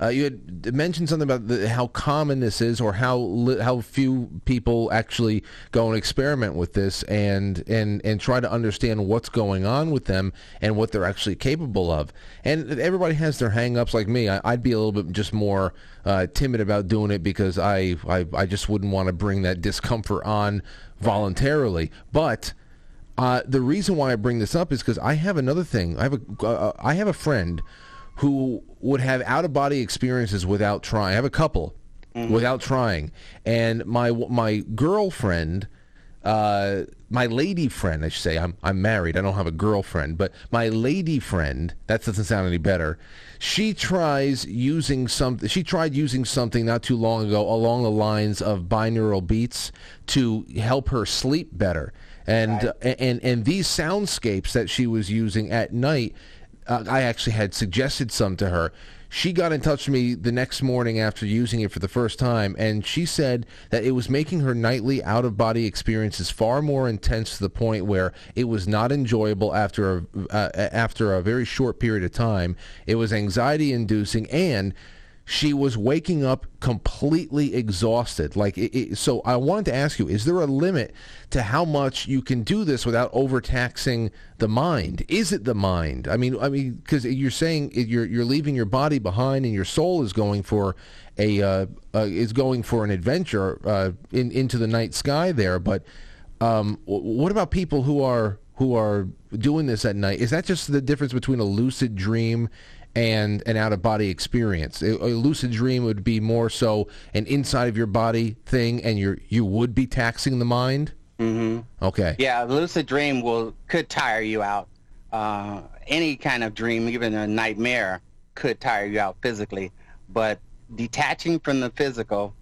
uh, you had mentioned something about the, how common this is, or how li- how few people actually go and experiment with this, and and and try to understand what's going on with them and what they're actually capable of. And everybody has their hang-ups. Like me, I, would be a little bit just more uh, timid about doing it because I, I I just wouldn't want to bring that discomfort on voluntarily. But uh, the reason why I bring this up is because I have another thing. I have a uh, I have a friend who would have out of body experiences without trying. I have a couple mm-hmm. without trying, and my my girlfriend. Uh, my lady friend, I should say, I'm I'm married. I don't have a girlfriend, but my lady friend, that doesn't sound any better. She tries using something. She tried using something not too long ago along the lines of binaural beats to help her sleep better. And right. uh, and and these soundscapes that she was using at night uh, I actually had suggested some to her. She got in touch with me the next morning after using it for the first time, and she said that it was making her nightly out-of-body experiences far more intense to the point where it was not enjoyable after a, uh, after a very short period of time. It was anxiety-inducing, and she was waking up completely exhausted. Like, it, it, so I wanted to ask you: Is there a limit to how much you can do this without overtaxing the mind? Is it the mind? I mean, I mean, because you're saying you're you're leaving your body behind, and your soul is going for a uh, uh, is going for an adventure uh, in into the night sky there. But um, what about people who are who are doing this at night? Is that just the difference between a lucid dream and an out of body experience. A, lucid dream would be more so an inside of your body thing, and you you would be taxing the mind. Mm-hmm. Okay. Yeah, a lucid dream will could tire you out. Uh, any kind of dream, even a nightmare, could tire you out physically. But detaching from the physical,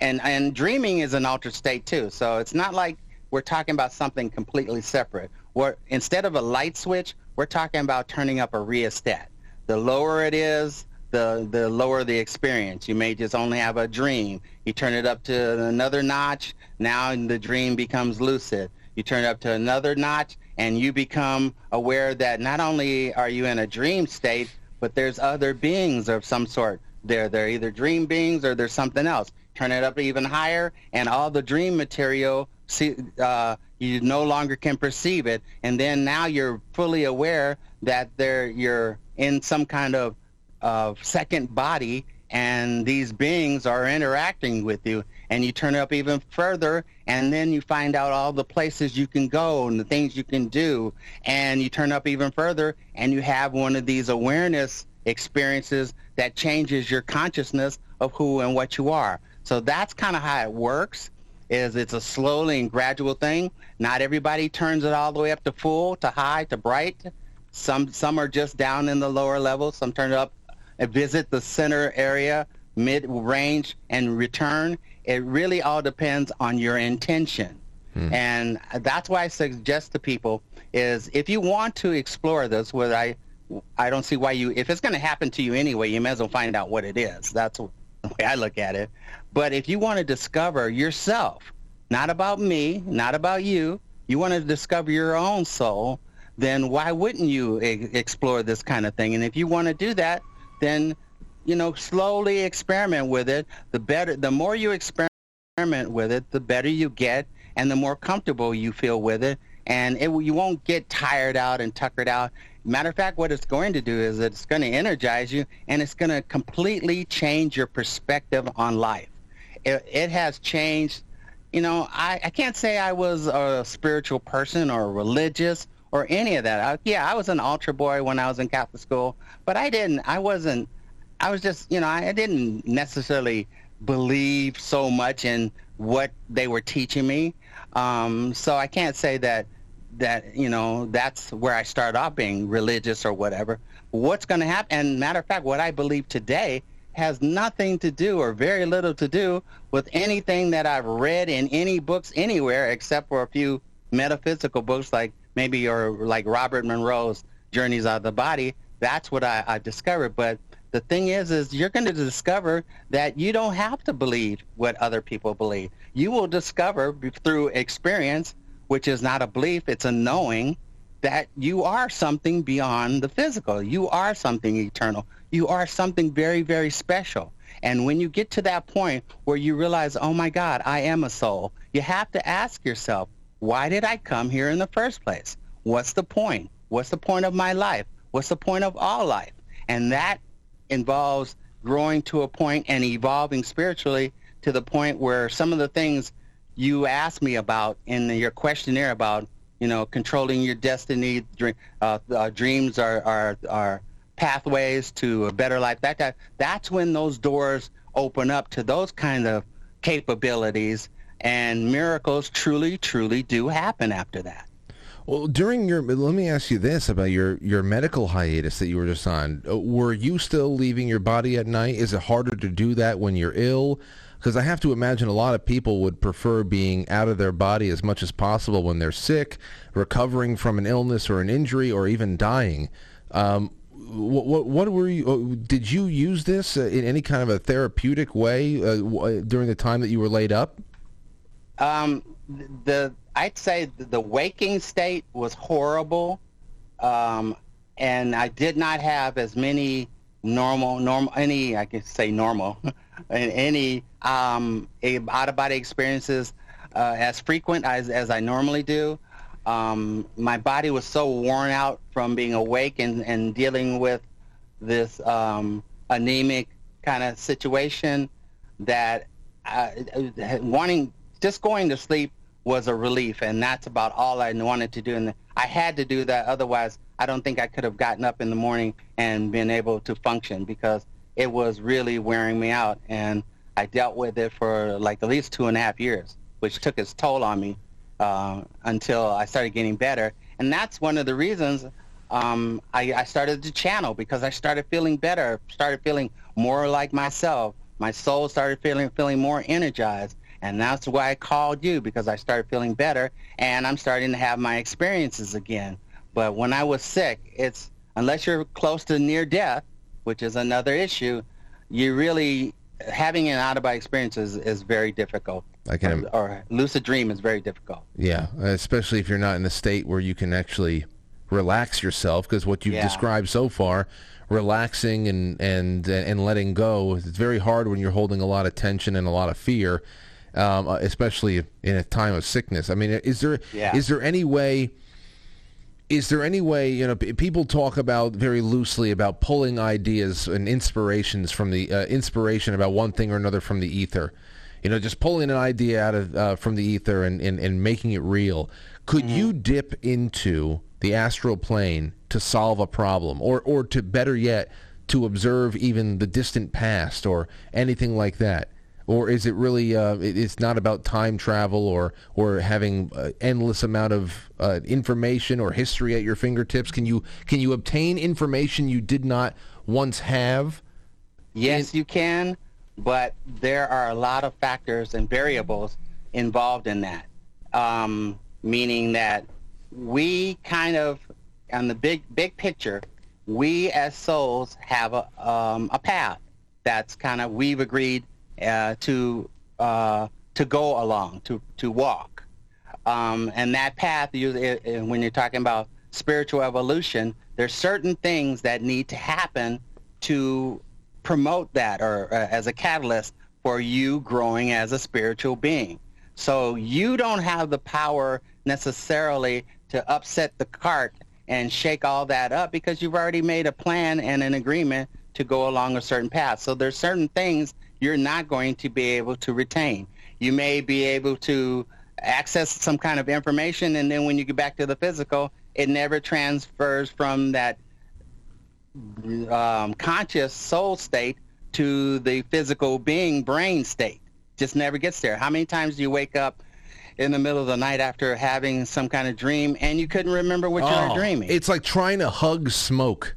and and dreaming is an altered state too. So it's not like we're talking about something completely separate. Where instead of a light switch, we're talking about turning up a rheostat the lower it is, the the lower the experience. You may just only have a dream. You turn it up to another notch, now the dream becomes lucid. You turn it up to another notch and you become aware that not only are you in a dream state, but there's other beings of some sort. They're they're either dream beings or there's something else. Turn it up even higher and all the dream material see uh, you no longer can perceive it. And then now you're fully aware that there you're in some kind of uh, second body and these beings are interacting with you. And you turn up even further and then you find out all the places you can go and the things you can do. And you turn up even further and you have one of these awareness experiences that changes your consciousness of who and what you are. So that's kind of how it works is it's a slowly and gradual thing not everybody turns it all the way up to full to high to bright some some are just down in the lower levels. Some turn it up and visit the center area, mid range, and return. It really all depends on your intention. Hmm. And that's why I suggest to people is if you want to explore this, where I I don't see why you if it's going to happen to you anyway, you may as well find out what it is. That's the way I look at it. But if you want to discover yourself, not about me, not about you, you want to discover your own soul, then why wouldn't you e- explore this kind of thing? And if you want to do that, then you know slowly experiment with it. The better, the more you experiment with it, the better you get, and the more comfortable you feel with it. And it, you won't get tired out and tuckered out. Matter of fact, what it's going to do is it's going to energize you, and it's going to completely change your perspective on life. It, it has changed. You know, I, I can't say I was a spiritual person or religious or any of that. I, yeah, I was an altar boy when I was in Catholic school, but I didn't. I wasn't. I was just, you know, I didn't necessarily believe so much in what they were teaching me. Um, so I can't say that that you know that's where I started off being religious or whatever. What's going to happen? And matter of fact, what I believe today has nothing to do or very little to do with anything that I've read in any books anywhere except for a few metaphysical books like maybe or like Robert Monroe's Journeys of the Body. That's what I, I discovered. But the thing is, is you're going to discover that you don't have to believe what other people believe. You will discover through experience, which is not a belief, it's a knowing that you are something beyond the physical. You are something eternal. You are something very, very special. And when you get to that point where you realize, oh my God, I am a soul, you have to ask yourself, why did I come here in the first place? What's the point? What's the point of my life? What's the point of all life? And that involves growing to a point and evolving spiritually to the point where some of the things you asked me about in your questionnaire about, you know, controlling your destiny, uh, uh, dreams are, are, are pathways to a better life. That, that that's when those doors open up to those kind of capabilities and miracles truly, truly do happen after that. Well, during your, let me ask you this about your, your medical hiatus that you were just on. Uh, were you still leaving your body at night? Is it harder to do that when you're ill? Because I have to imagine a lot of people would prefer being out of their body as much as possible when they're sick, recovering from an illness or an injury, or even dying. Um, what, what, what, were you? Uh, did you use this uh, in any kind of a therapeutic way uh, during the time that you were laid up? Um, the I'd say the waking state was horrible, um, and I did not have as many normal, normal, any, I can say normal, any um, out-of-body experiences uh, as frequent as, as I normally do. Um, my body was so worn out from being awake and, and dealing with this um, anemic kind of situation that uh, wanting, just going to sleep was a relief, and that's about all I wanted to do. And I had to do that, otherwise I don't think I could have gotten up in the morning and been able to function because it was really wearing me out. And I dealt with it for like at least two and a half years, which took its toll on me uh, until I started getting better. And that's one of the reasons um, I, I started to channel because I started feeling better, started feeling more like myself. My soul started feeling feeling more energized. And that's why I called you because I started feeling better and I'm starting to have my experiences again. But when I was sick, it's unless you're close to near death, which is another issue, you really having an out of body experience is, is very difficult. I can, or, or lucid dream is very difficult. Yeah, especially if you're not in a state where you can actually relax yourself, because what you've yeah. described so far, relaxing and and and letting go, it's very hard when you're holding a lot of tension and a lot of fear, um, especially in a time of sickness. I mean, is there yeah. is there any way? is there any way you know people talk about very loosely about pulling ideas and inspirations from the uh, inspiration about one thing or another from the ether you know just pulling an idea out of uh, from the ether and, and, and making it real. Could mm-hmm. you dip into the astral plane to solve a problem or or to better yet to observe even the distant past or anything like that? Or is it really uh, it's not about time travel or or having uh, endless amount of uh, information or history at your fingertips? Can you can you obtain information you did not once have? Yes In- you can but there are a lot of factors and variables involved in that um, meaning that we kind of on the big big picture we as souls have a, um, a path that's kind of we've agreed uh, to uh, to go along, to to walk, um, and that path. You, it, it, when you're talking about spiritual evolution, there's certain things that need to happen to promote that, or uh, as a catalyst for you growing as a spiritual being. So you don't have the power necessarily to upset the cart and shake all that up because you've already made a plan and an agreement to go along a certain path. So there's certain things you're not going to be able to retain. You may be able to access some kind of information, and then when you get back to the physical, it never transfers from that um, conscious soul state to the physical being brain state. Just never gets there. How many times do you wake up in the middle of the night after having some kind of dream and you couldn't remember what oh, you were oh, dreaming? It's like trying to hug smoke.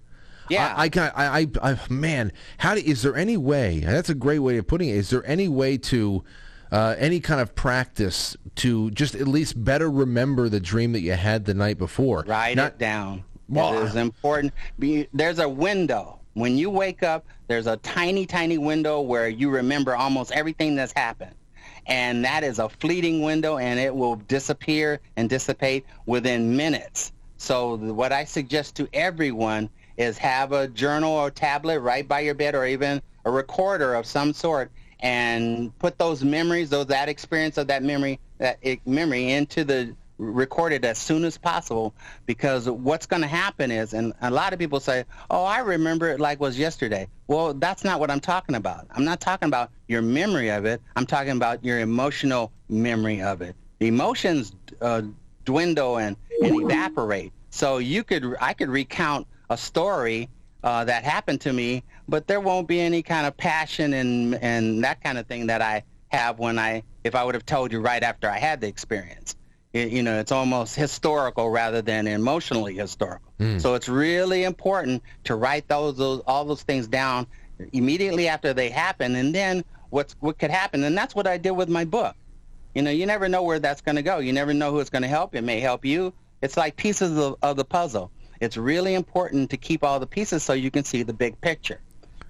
Yeah, I, I, I, I, man, how do, is there any way? That's a great way of putting it. Is there any way to uh, any kind of practice to just at least better remember the dream that you had the night before? Write Not, it down. Well, it is important. Be, there's a window when you wake up. There's a tiny, tiny window where you remember almost everything that's happened and that is a fleeting window and it will disappear and dissipate within minutes. So what I suggest to everyone is have a journal or tablet right by your bed or even a recorder of some sort and put those memories, those that experience of that memory, that memory into the recorded as soon as possible because what's going to happen is and a lot of people say oh i remember it like was yesterday. Well that's not what i'm talking about. I'm not talking about your memory of it. I'm talking about your emotional memory of it. Emotions uh, dwindle and, and evaporate. So you could i could recount a story uh, that happened to me, but there won't be any kind of passion and and that kind of thing that I have when I if I would have told you right after I had the experience. It, you know, it's almost historical rather than emotionally historical. Mm. So it's really important to write those, those all those things down immediately after they happen, and then what's what could happen, and that's what I did with my book. You know, you never know where that's going to go. You never know who it's going to help. It may help you. It's like pieces of, of the puzzle. It's really important to keep all the pieces so you can see the big picture.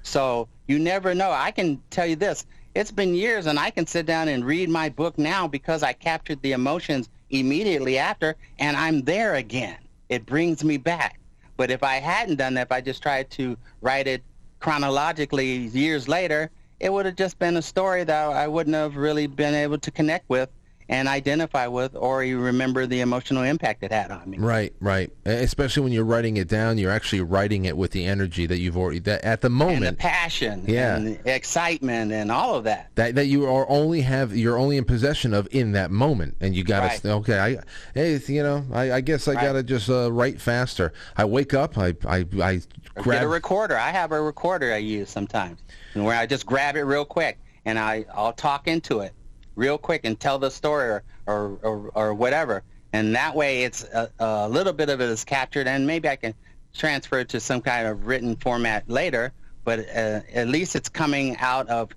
So you never know. I can tell you this. It's been years and I can sit down and read my book now because I captured the emotions immediately after and I'm there again. It brings me back. But if I hadn't done that, if I just tried to write it chronologically years later, it would have just been a story that I wouldn't have really been able to connect with and identify with or you remember the emotional impact it had on me. Right, right. Especially when you're writing it down, you're actually writing it with the energy that you've already that at the moment. And the passion yeah. and excitement and all of that. That that you are only have you're only in possession of in that moment and you got to Right. okay, I hey, you know, I, I guess I Right. got to just uh, write faster. I wake up, I I I grab Get a recorder. I have a recorder I use sometimes where I just grab it real quick and I, I'll talk into it real quick and tell the story or, or, or, or whatever. And that way it's a, a little bit of it is captured and maybe I can transfer it to some kind of written format later, but uh, at least it's coming out of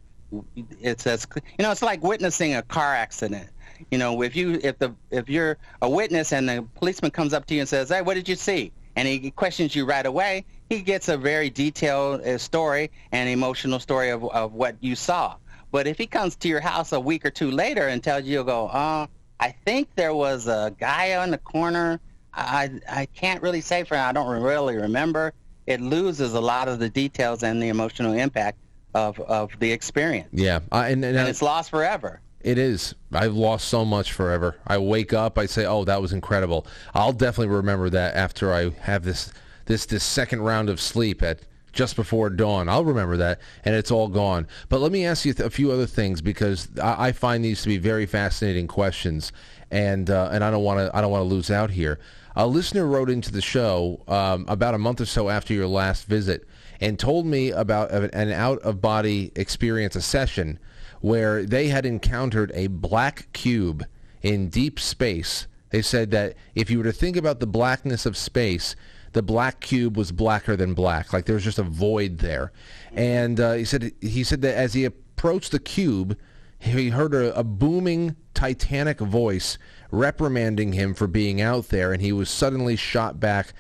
it's as you know it's like witnessing a car accident. You know if you if the if you're a witness and the policeman comes up to you and says hey what did you see? And he questions you right away he gets a very detailed uh, story and emotional story of, of what you saw but if he comes to your house a week or two later and tells you you'll go uh i think there was a guy on the corner i i can't really say for i don't really remember it loses a lot of the details and the emotional impact of of the experience yeah, I, and, and, and I- it's lost forever It is. I've lost so much forever. I wake up, I say, "Oh, that was incredible." I'll definitely remember that after I have this this this second round of sleep at just before dawn. I'll remember that, and it's all gone. But let me ask you a few other things because I, I find these to be very fascinating questions, and uh, and I don't want to I don't want to lose out here. A listener wrote into the show um, about a month or so after your last visit and told me about an out of body experience, a session where they had encountered a black cube in deep space. They said that if you were to think about the blackness of space, the black cube was blacker than black. Like there was just a void there. And uh, he said he said that as he approached the cube, he heard a, a booming titanic voice reprimanding him for being out there, and he was suddenly shot back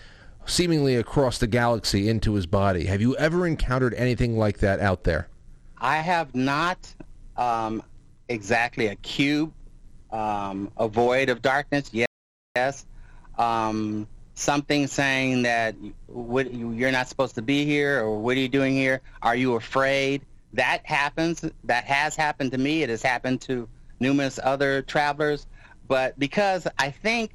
seemingly across the galaxy into his body. Have you ever encountered anything like that out there? I have not um, exactly a cube, um, a void of darkness. Yes, um, something saying that what, you're not supposed to be here, or what are you doing here? Are you afraid? That happens. That has happened to me. It has happened to numerous other travelers. But because I think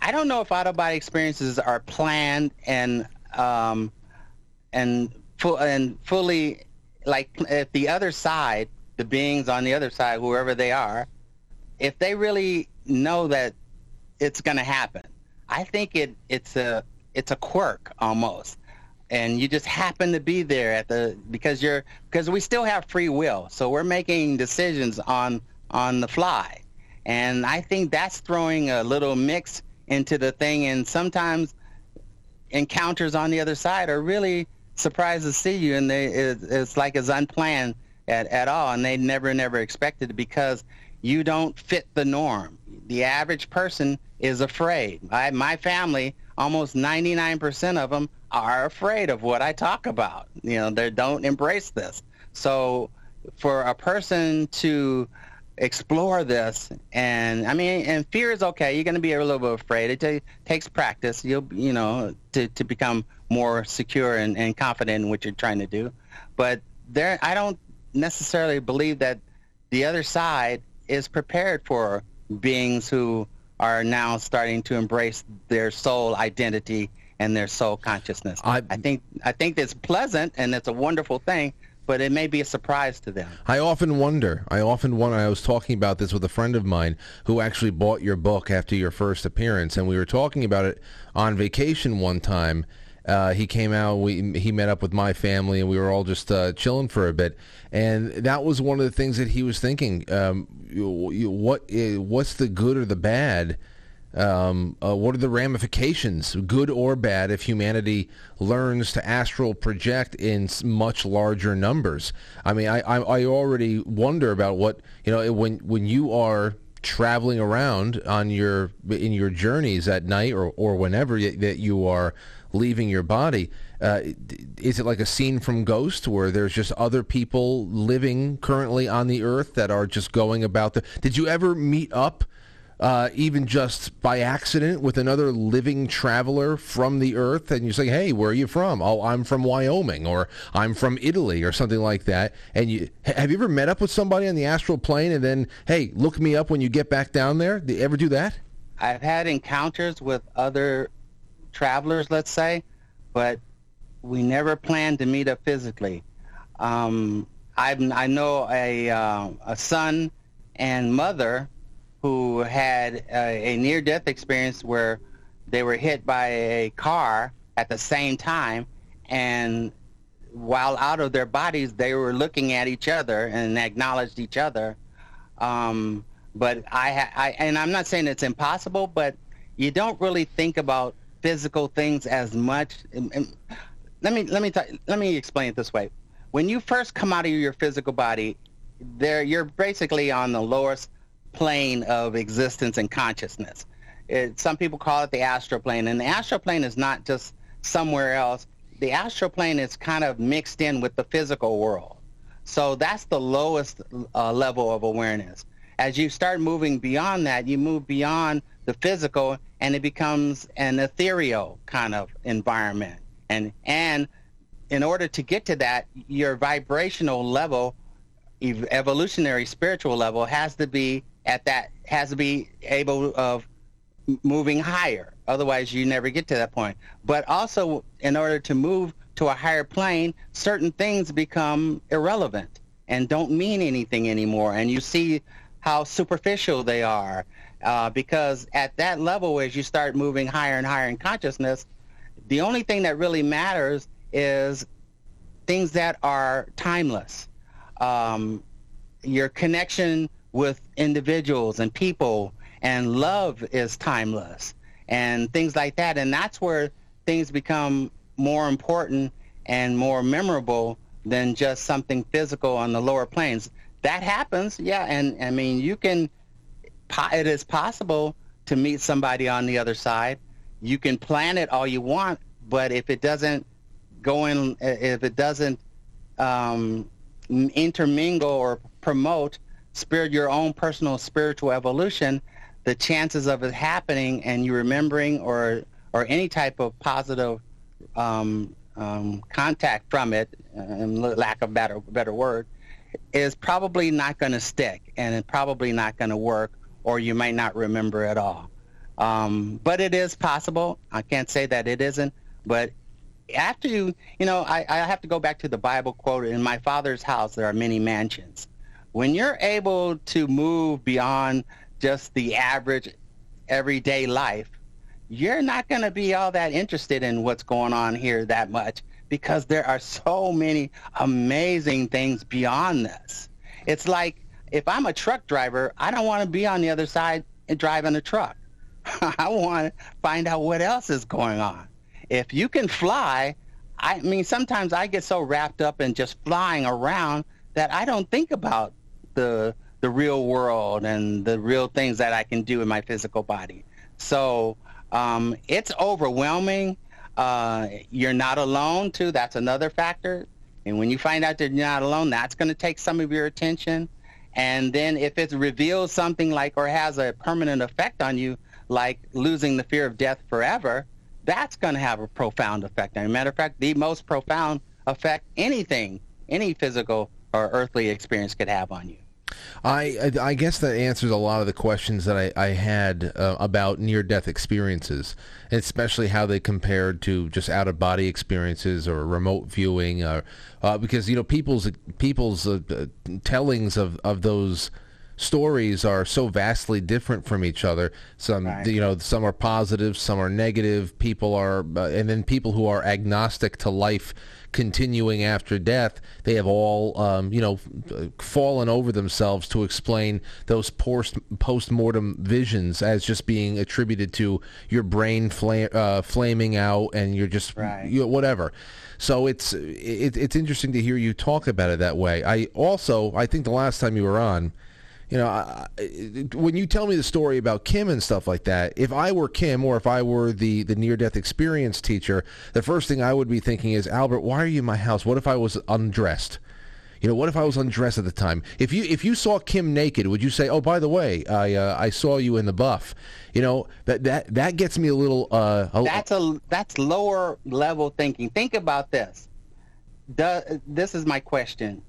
I don't know if out of body experiences are planned and um, and and fully like if the other side, the beings on the other side, whoever they are, if they really know that it's going to happen, I think it it's a it's a quirk almost, and you just happen to be there at the because you're because we still have free will, so we're making decisions on on the fly, and I think that's throwing a little mix into the thing, and sometimes encounters on the other side are really surprised to see you, and they it, it's like it's unplanned at, at all, and they never never expected it because you don't fit the norm. The average person is afraid. I, my family, almost 99% of them are afraid of what I talk about. You know, they don't embrace this. So for a person to explore this and I mean and fear is okay you're going to be a little bit afraid it ta- takes practice you'll you know to, to become more secure and, and confident in what you're trying to do but there I don't necessarily believe that the other side is prepared for beings who are now starting to embrace their soul identity and their soul consciousness I- I think I think it's pleasant and it's a wonderful thing but it may be a surprise to them I often wonder. I often wonder. I was talking about this with a friend of mine who actually bought your book after your first appearance, and we were talking about it on vacation one time. Uh, he came out. We he met up with my family, and we were all just uh, chilling for a bit. And that was one of the things that he was thinking. Um, you, you, what what's the good or the bad? um, uh, what are the ramifications, good or bad, if humanity learns to astral project in much larger numbers? I mean, I, I, I already wonder about what you know when when you are traveling around on your in your journeys at night or, or whenever that you are leaving your body. Uh, is it like a scene from Ghost where there's just other people living currently on the earth that are just going about the? Did you ever meet up? uh, even just by accident with another living traveler from the earth and you say, hey, where are you from? Oh, I'm from Wyoming or I'm from Italy or something like that. And you have you ever met up with somebody on the astral plane and then, hey, look me up when you get back down there? Do you ever do that? I've had encounters with other travelers, let's say, but we never planned to meet up physically. Um, I, I know a, uh, a son and mother who had a, a near-death experience where they were hit by a car at the same time, and while out of their bodies, they were looking at each other and acknowledged each other. Um, but I, I, and I'm not saying it's impossible, but you don't really think about physical things as much. Let me let me t- let me explain it this way. When you first come out of your physical body, there you're basically on the lowest plane of existence and consciousness. It, some people call it the astral plane, and the astral plane is not just somewhere else. The astral plane is kind of mixed in with the physical world. So that's the lowest uh, level of awareness. As you start moving beyond that, you move beyond the physical, and it becomes an ethereal kind of environment. And and in order to get to that, your vibrational level, evolutionary spiritual level, has to be at that has to be able of moving higher. Otherwise, you never get to that point. But also, in order to move to a higher plane, certain things become irrelevant and don't mean anything anymore. And you see how superficial they are. Uh, because at that level, as you start moving higher and higher in consciousness, the only thing that really matters is things that are timeless. Um, your connection with individuals and people and love is timeless and things like that. And that's where things become more important and more memorable than just something physical on the lower planes. That happens, yeah. And I mean, you can, it is possible to meet somebody on the other side. You can plan it all you want, but if it doesn't go in, if it doesn't um, intermingle or promote spirit, your own personal spiritual evolution, the chances of it happening and you remembering or or any type of positive um, um, contact from it, and lack of better better word, is probably not going to stick and probably not going to work, or you might not remember at all. Um, but it is possible. I can't say that it isn't, but after you, you know, I, I have to go back to the Bible quote, in my father's house there are many mansions when you're able to move beyond just the average everyday life, you're not going to be all that interested in what's going on here that much because there are so many amazing things beyond this. It's like if I'm a truck driver, I don't want to be on the other side and driving a truck. I want to find out what else is going on. If you can fly, I mean, sometimes I get so wrapped up in just flying around that I don't think about the the real world and the real things that I can do in my physical body. So um, it's overwhelming. Uh, you're not alone too. That's another factor. And when you find out that you're not alone, that's going to take some of your attention. And then if it reveals something like or has a permanent effect on you, like losing the fear of death forever, that's going to have a profound effect. As a matter of fact, the most profound effect anything, any physical or earthly experience could have on you. I, I guess that answers a lot of the questions that I, I had uh, about near-death experiences, especially how they compared to just out-of-body experiences or remote viewing, or, uh, because you know people's people's uh, tellings of, of those stories are so vastly different from each other. Some, right. you know, some are positive, some are negative. People are, uh, and then people who are agnostic to life continuing after death, they have all, um, you know, fallen over themselves to explain those post post-mortem visions as just being attributed to your brain fla- uh, flaming out and you're just right. you know, whatever. So it's it, it's interesting to hear you talk about it that way. I also I think the last time you were on you know, I, when you tell me the story about Kim and stuff like that, if I were Kim or if I were the, the near-death experience teacher, the first thing I would be thinking is, Albert, why are you in my house? What if I was undressed? You know, what if I was undressed at the time? If you if you saw Kim naked, would you say, "Oh, by the way, I uh, I saw you in the buff"? You know, that that that gets me a little. Uh, a, that's a that's lower level thinking. Think about this. Does, this is my question: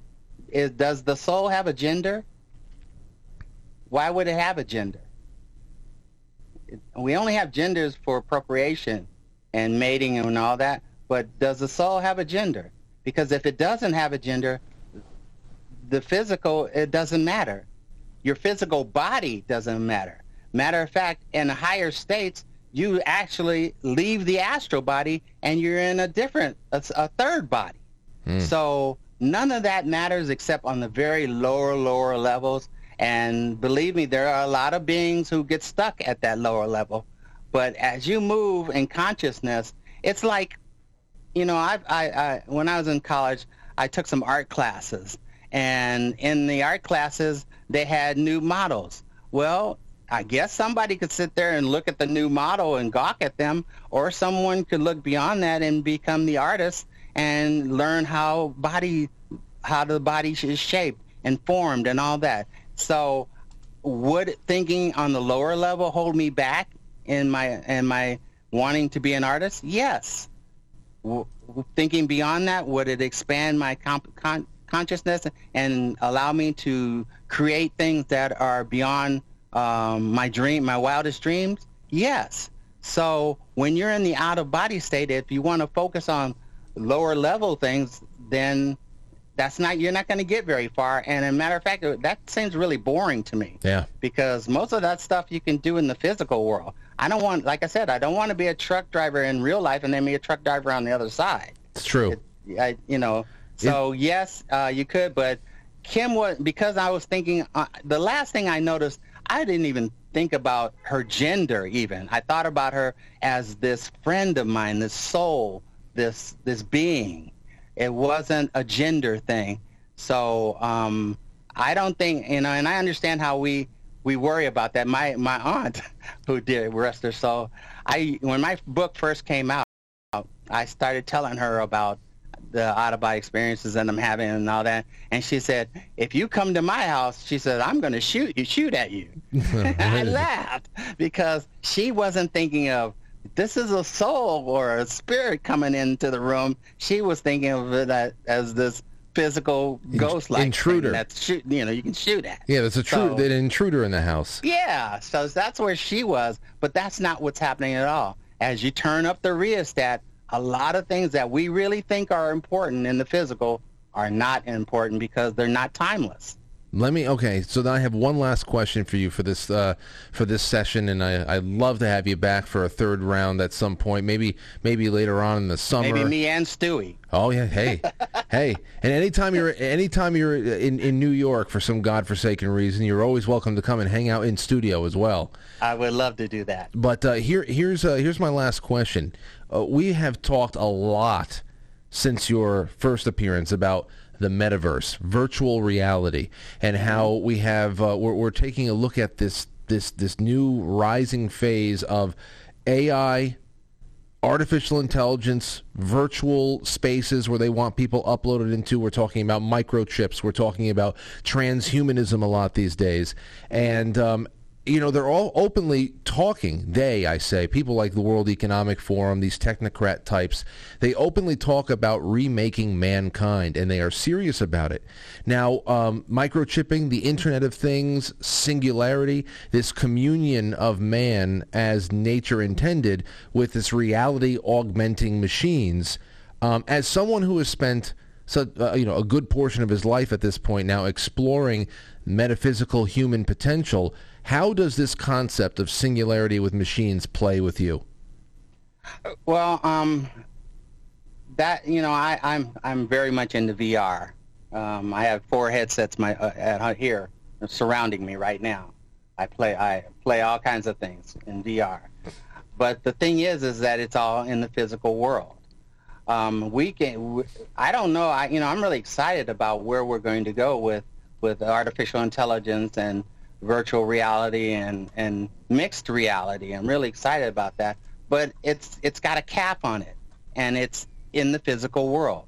Is does the soul have a gender? Why would it have a gender? We only have genders for appropriation and mating and all that, but does the soul have a gender? Because if it doesn't have a gender, the physical, it doesn't matter. Your physical body doesn't matter. Matter of fact, in higher states, you actually leave the astral body and you're in a different, a, a third body. Mm. So none of that matters except on the very lower, lower levels. And believe me, there are a lot of beings who get stuck at that lower level. But as you move in consciousness, it's like, you know, I, I, I when I was in college, I took some art classes, and in the art classes, they had new models. Well, I guess somebody could sit there and look at the new model and gawk at them, or someone could look beyond that and become the artist and learn how body, how the body is shaped and formed and all that. So, would thinking on the lower level hold me back in my in my wanting to be an artist? Yes. W- thinking beyond that, would it expand my comp- con- consciousness and allow me to create things that are beyond um, my dream, my wildest dreams? Yes. So when you're in the out of body state, if you want to focus on lower level things, then that's not you're not going to get very far. And as a matter of fact, that seems really boring to me. Yeah. Because most of that stuff you can do in the physical world. I don't want, like I said, I don't want to be a truck driver in real life and then be a truck driver on the other side. It's true. It, I, you know, so it, yes, uh, you could, but Kim was because I was thinking. Uh, the last thing I noticed, I didn't even think about her gender. Even I thought about her as this friend of mine, this soul, this this being. It wasn't a gender thing. So um, I don't think you know, and I understand how we we worry about that. My my aunt, who did rest her soul, I when my book first came out, I started telling her about the out of body experiences that I'm having and all that, and she said, "If you come to my house, she said I'm going to shoot you, shoot at you." I laughed because she wasn't thinking of this is a soul or a spirit coming into the room. She was thinking of it as this physical ghost like intruder. that's shoot you know you can shoot at. Yeah there's a true so, an intruder in the house. Yeah so that's where she was but that's not what's happening at all. As you turn up the rheostat a lot of things that we really think are important in the physical are not important because they're not timeless let me okay. So then I have one last question for you for this uh, for this session, and I I'd love to have you back for a third round at some point. Maybe maybe later on in the summer. Maybe me and Stewie. Oh yeah, hey, hey, and anytime you're anytime you're in in New York for some godforsaken reason, you're always welcome to come and hang out in studio as well. I would love to do that. But uh, here here's uh, here's my last question. Uh, we have talked a lot since your first appearance about the metaverse, virtual reality, and how we have uh, we're, we're taking a look at this this this new rising phase of AI, artificial intelligence, virtual spaces where they want people uploaded into. We're talking about microchips. We're talking about transhumanism a lot these days, and um, you know, they're all openly talking. They, I say, people like the World Economic Forum, these technocrat types, they openly talk about remaking mankind, and they are serious about it. Now, um, microchipping, the Internet of Things, singularity, this communion of man as nature intended with this reality augmenting machines. Um, as someone who has spent so, uh, you know, a good portion of his life at this point now exploring metaphysical human potential, how does this concept of singularity with machines play with you? Well, um, that you know, I, I'm I'm very much into VR. Um, I have four headsets my uh, at, here surrounding me right now. I play I play all kinds of things in VR. But the thing is, is that it's all in the physical world. Um, we can. I don't know. I you know I'm really excited about where we're going to go with with artificial intelligence and virtual reality and, and mixed reality. I'm really excited about that. But it's it's got a cap on it, and it's in the physical world.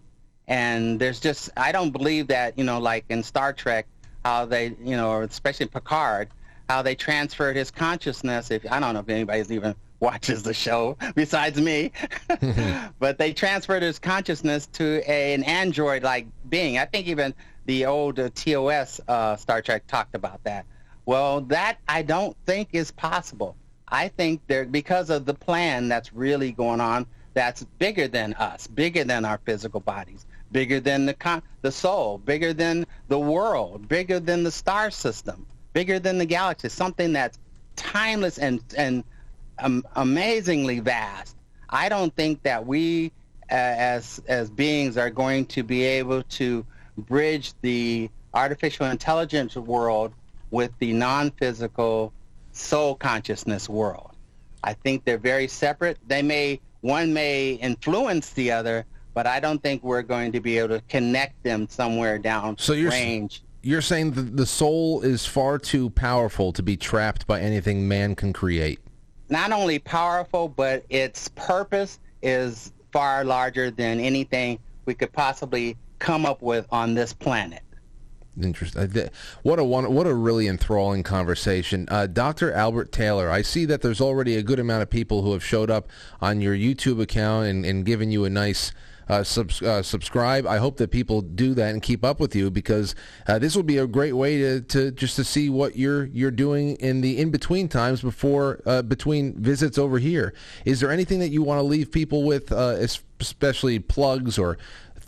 And there's just I don't believe that you know like in Star Trek how they you know especially Picard how they transferred his consciousness. If I don't know if anybody's even watches the show besides me, but they transferred his consciousness to a, an android-like being. I think even the old uh, TOS uh, Star Trek talked about that. Well, that I don't think is possible. I think there because of the plan that's really going on that's bigger than us, bigger than our physical bodies, bigger than the con- the soul, bigger than the world, bigger than the star system, bigger than the galaxy, something that's timeless and and um, amazingly vast. I don't think that we uh, as as beings are going to be able to bridge the artificial intelligence world with the non-physical soul consciousness world. I think they're very separate. They may one may influence the other, but I don't think we're going to be able to connect them somewhere down so you're, range. You're saying that the soul is far too powerful to be trapped by anything man can create. Not only powerful, but its purpose is far larger than anything we could possibly come up with on this planet. Interesting. What a what a really enthralling conversation, uh, Dr. Albert Taylor. I see that there's already a good amount of people who have showed up on your YouTube account and, and given you a nice uh, subs- uh, subscribe. I hope that people do that and keep up with you because uh, this will be a great way to, to just to see what you're you're doing in the in between times before uh, between visits over here. Is there anything that you want to leave people with, uh, especially plugs or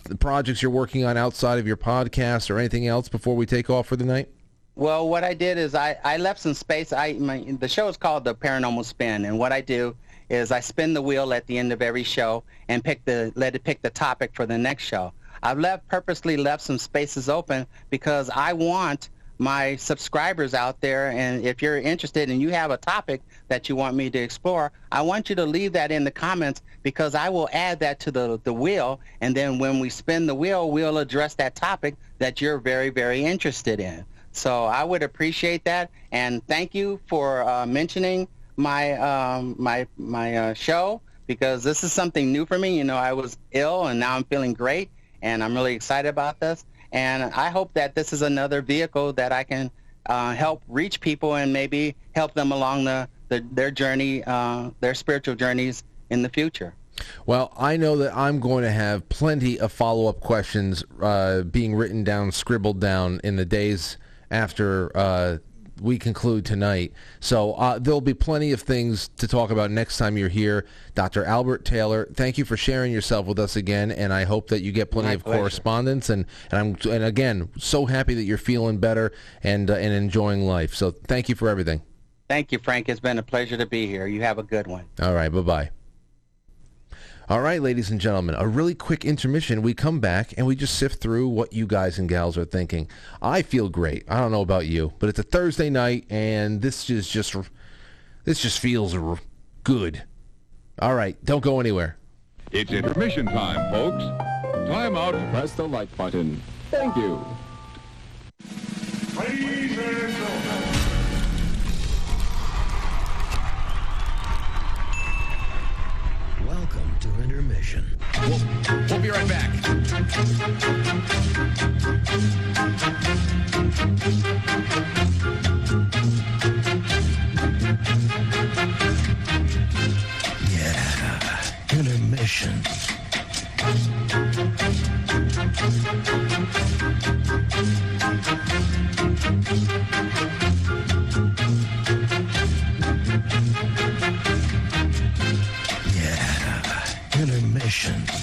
the projects you're working on outside of your podcast or anything else before we take off for the night? Well, what I did is I, I left some space. I my, the show is called the Paranormal Spin, and what I do is I spin the wheel at the end of every show and pick the let it pick the topic for the next show. I've left purposely left some spaces open because I want my subscribers out there and if you're interested and you have a topic that you want me to explore, I want you to leave that in the comments because I will add that to the, the wheel and then when we spin the wheel, we'll address that topic that you're very, very interested in. So I would appreciate that and thank you for uh, mentioning my um, my my uh, show because this is something new for me. You know, I was ill and now I'm feeling great and I'm really excited about this. And I hope that this is another vehicle that I can uh, help reach people and maybe help them along the, the their journey, uh, their spiritual journeys in the future. Well, I know that I'm going to have plenty of follow-up questions uh, being written down, scribbled down in the days after uh, we conclude tonight. So uh, there'll be plenty of things to talk about next time you're here. Dr. Albert Taylor, thank you for sharing yourself with us again, and I hope that you get plenty My of pleasure. correspondence. And, and I'm and again so happy that you're feeling better and uh, and enjoying life. So thank you for everything. Thank you, Frank. It's been a pleasure to be here. You have a good one. All right, bye bye. All right, ladies and gentlemen, a really quick intermission. We come back and we just sift through what you guys and gals are thinking. I feel great. I don't know about you, but it's a Thursday night and this is just this just feels good. All right, don't go anywhere. It's intermission time, folks. Time out. Press the like button. Thank you. Ladies and gentlemen. Welcome to intermission. We'll, we'll be right back. Yeah, intermission. sessions.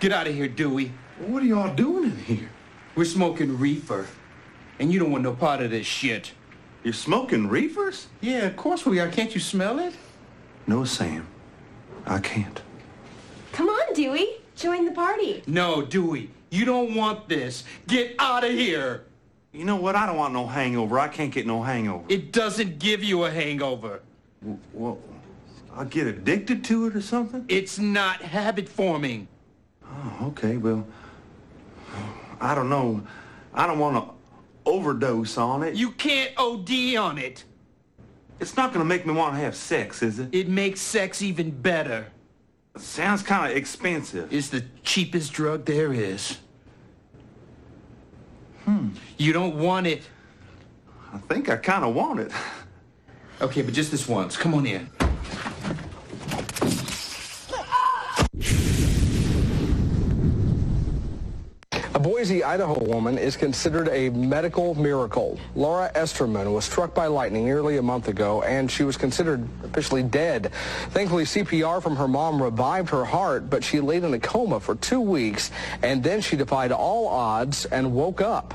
Get out of here, Dewey. What are y'all doing in here? We're smoking reefer. And you don't want no part of this shit. You're smoking reefers? Yeah, of course we are. Can't you smell it? No, Sam. I can't. Come on, Dewey. Join the party. No, Dewey. You don't want this. Get out of here. You know what? I don't want no hangover. I can't get no hangover. It doesn't give you a hangover. Well, I'll get addicted to it or something? It's not habit forming. Oh, okay. Well, I don't know. I don't want to overdose on it. You can't OD on it. It's not going to make me want to have sex, is it? It makes sex even better. It sounds kind of expensive. It's the cheapest drug there is. Hmm. You don't want it. I think I kind of want it. Okay, but just this once. Come on in. A Boise, Idaho woman is considered a medical miracle. Laura Esterman was struck by lightning nearly a month ago, and she was considered officially dead. Thankfully, CPR from her mom revived her heart, but she laid in a coma for two weeks, and then she defied all odds and woke up.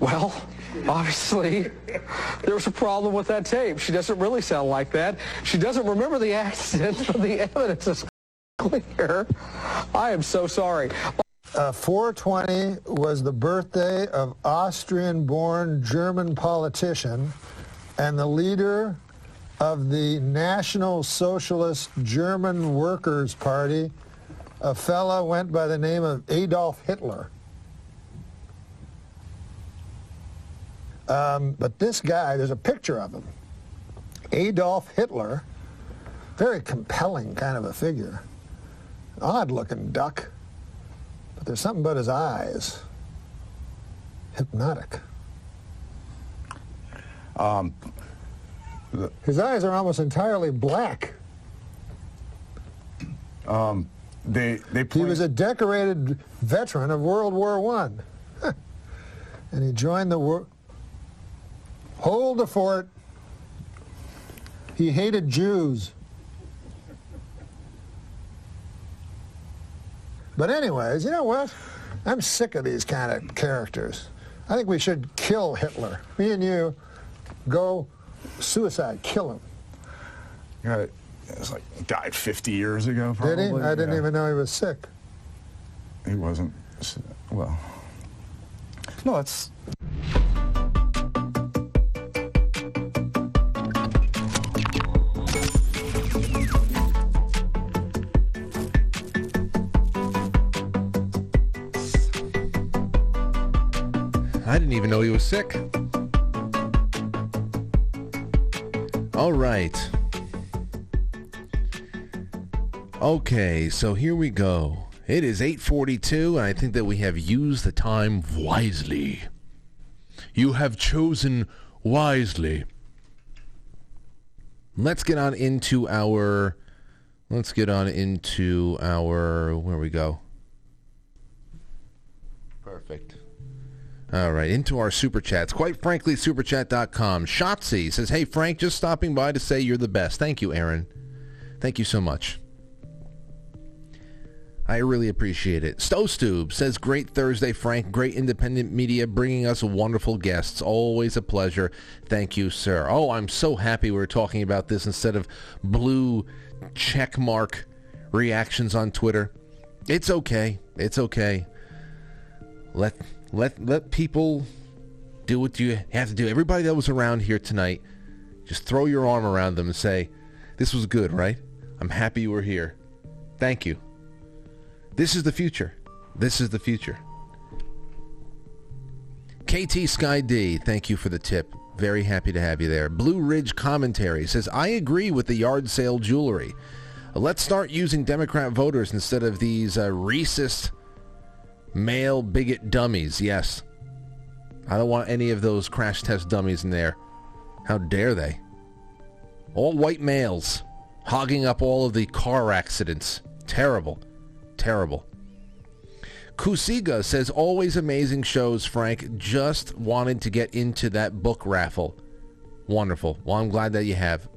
Well, obviously, there was a problem with that tape. She doesn't really sound like that. She doesn't remember the accident, but the evidence is clear. I am so sorry. Uh, 420 was the birthday of Austrian-born German politician and the leader of the National Socialist German Workers' Party. A fella went by the name of Adolf Hitler. Um, but this guy, there's a picture of him. Adolf Hitler, very compelling kind of a figure. Odd-looking duck, but there's something about his eyes. Hypnotic. Um, His eyes are almost entirely black. um, they they He was a decorated veteran of World War One, and he joined the war. Hold the fort. He hated Jews. But anyways, you know what? I'm sick of these kind of characters. I think we should kill Hitler. Me and you go suicide, kill him. Yeah, it was like died 50 years ago. Probably. Did he? I didn't even know he was sick. He wasn't. Well, no, that's. I didn't even know he was sick. All right. Okay, so here we go. It is 8:42 and I think that we have used the time wisely. You have chosen wisely. Let's get on into our let's get on into our where we go. Perfect. All right, into our super chats. Quite frankly, superchat.com. Shotzi says, "Hey Frank, just stopping by to say you're the best." Thank you, Aaron. Thank you so much. I really appreciate it. Stove says, "Great Thursday, Frank. Great independent media, bringing us wonderful guests. Always a pleasure. Thank you, sir." Oh, I'm so happy we're talking about this instead of blue check mark reactions on Twitter. It's okay. It's okay. Let let let people do what you have to do. Everybody that was around here tonight Just throw your arm around them and say, this was good, right? I'm happy you were here. Thank you. This is the future. This is the future. KT Sky D, thank you for the tip. Very happy to have you there. Blue Ridge Commentary says, I agree with the yard sale jewelry. Let's start using Democrat voters instead of these uh, racist male bigot dummies. Yes. I don't want any of those crash test dummies in there. How dare they? All white males hogging up all of the car accidents. Terrible. Terrible. Kusiga says, always amazing shows, Frank. Just wanted to get into that book raffle. Wonderful. Well, I'm glad that you have.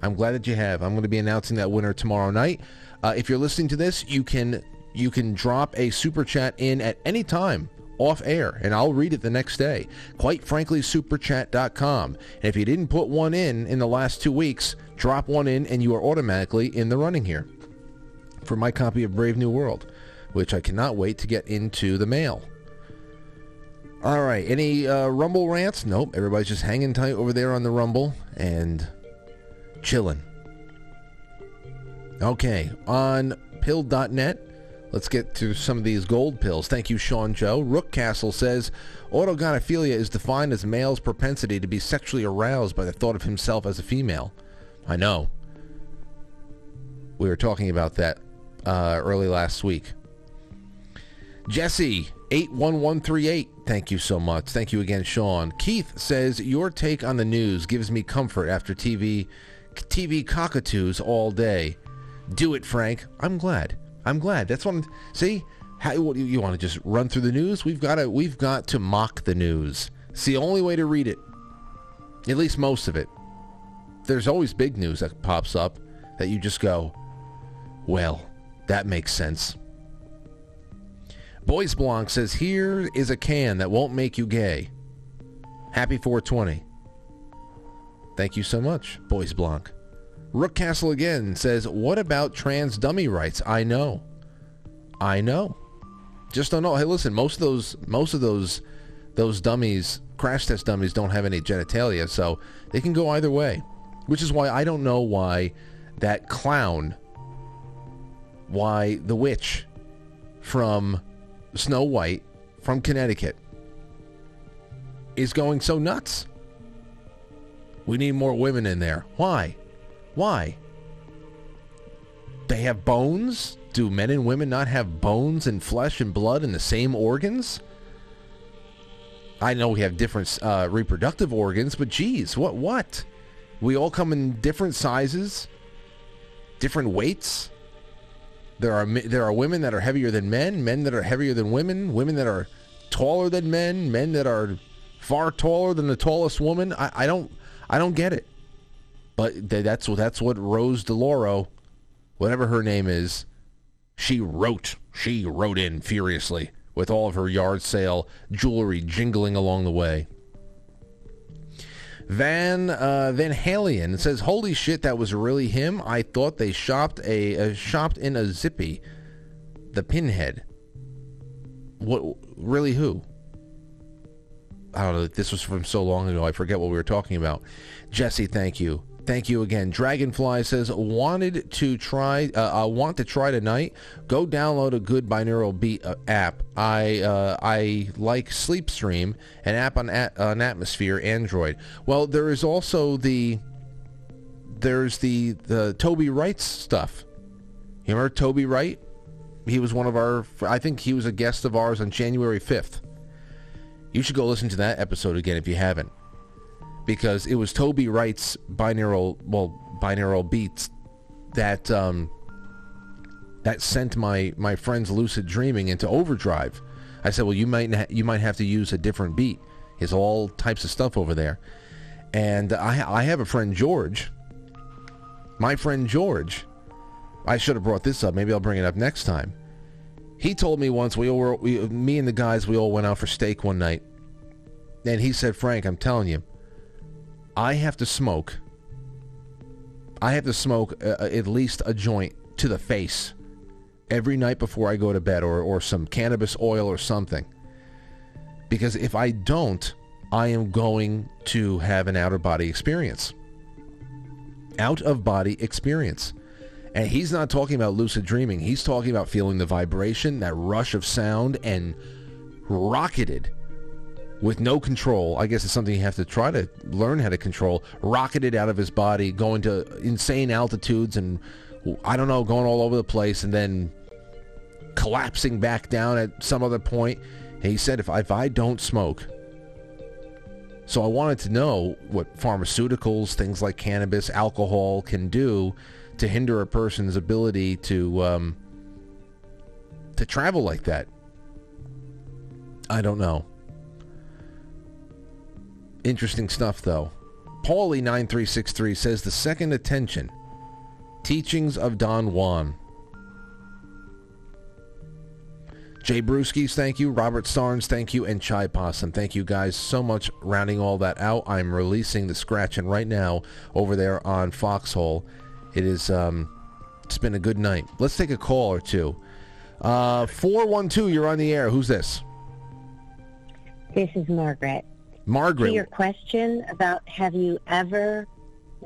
I'm glad that you have. I'm going to be announcing that winner tomorrow night. Uh, if you're listening to this, you can you can drop a super chat in at any time off air, and I'll read it the next day. Quite frankly, superchat.com. And if you didn't put one in in the last two weeks, drop one in, and you are automatically in the running here for my copy of Brave New World, which I cannot wait to get into the mail. All right, any uh, Rumble rants? Nope, everybody's just hanging tight over there on the Rumble and chilling. Okay, on pilled.net, let's get to some of these gold pills. Thank you, Sean Joe. Rookcastle says, autogynephilia is defined as male's propensity to be sexually aroused by the thought of himself as a female. I know. We were talking about that uh, early last week. Jesse, 81138, thank you so much. Thank you again, Sean. Keith says, your take on the news gives me comfort after TV TV cockatoos all day. Do it, Frank. I'm glad. I'm glad. That's I'm, see, how, what, you want to just run through the news? We've got to we've got to mock the news. It's the only way to read it. At least most of it. There's always big news that pops up that you just go, well, that makes sense. Boys Blanc says, here is a can that won't make you gay. Happy 420. Thank you so much, Boys Blanc. Rook Castle again says, what about trans dummy rights? I know. I know. Just don't know. Hey, listen, most of those, most of those, those dummies, crash test dummies don't have any genitalia, so they can go either way. Which is why I don't know why that clown, why the witch from Snow White from Connecticut is going so nuts. We need more women in there. Why? Why? They have bones? Do men and women not have bones and flesh and blood and the same organs? I know we have different uh, reproductive organs, but geez, what what? We all come in different sizes, different weights. There are there are women that are heavier than men, men that are heavier than women, women that are taller than men, men that are far taller than the tallest woman. I, I don't I don't get it. But that's what that's what Rose DeLauro, whatever her name is, she wrote. She wrote in furiously with all of her yard sale jewelry jingling along the way. Van uh, Van Halen says, "Holy shit, that was really him! I thought they shopped a uh, shopped in a zippy, the pinhead. What? Really? Who? I don't know. This was from so long ago. I forget what we were talking about. Jesse, thank you. Thank you again. Dragonfly says, wanted to try, uh, I want to try tonight. Go download a good binaural beat uh, app. I uh, I like Sleepstream, an app on, at, on Atmosphere, Android. Well, there is also the, there's the, the Toby Wright stuff. You remember Toby Wright? He was one of our, I think he was a guest of ours on January 5th. You should go listen to that episode again if you haven't because it was Toby Wright's binaural well binaural beats that um, that sent my my friend's lucid dreaming into overdrive. I said, well, you might ha- you might have to use a different beat. It's all types of stuff over there, and I I have a friend George. My friend George. I should have brought this up. Maybe I'll bring it up next time. He told me once we all were, we, me and the guys, we all went out for steak one night, and he said, Frank, I'm telling you, I have to smoke. I have to smoke uh, at least a joint to the face every night before I go to bed or, or some cannabis oil or something. Because if I don't, I am going to have an outer body experience. out of body experience. And he's not talking about lucid dreaming. He's talking about feeling the vibration, that rush of sound, and rocketed with no control. I guess it's something you have to try to learn how to control. Rocketed out of his body, going to insane altitudes, and I don't know, going all over the place, and then collapsing back down at some other point. He said, if I, if I don't smoke, so I wanted to know what pharmaceuticals, things like cannabis, alcohol can do to hinder a person's ability to um, to travel like that. I don't know. Interesting stuff, though. Paulie nine three six three says the second attention, teachings of Don Juan. Jay Brewskis, thank you. Robert Starnes, thank you. And Chai Possum, thank you guys so much. Rounding all that out, I'm releasing the scratching right now over there on Foxhole. It is, um, it's been a good night. Let's take a call or two. Uh, 412, you're on the air. Who's this? This is Margaret. Margaret. To your question about have you ever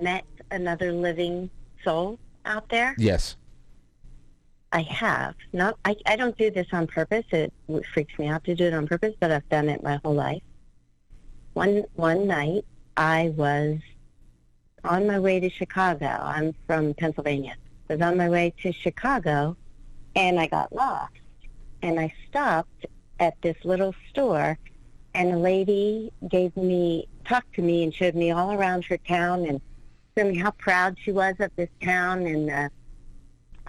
met another living soul out there? Yes. I have. Not. I, I don't do this on purpose. It freaks me out to do it on purpose, but I've done it my whole life. One one night, I was on my way to Chicago. I'm from Pennsylvania. I was on my way to Chicago, and I got lost. And I stopped at this little store, and a lady gave me talked to me and showed me all around her town and showed me how proud she was of this town and the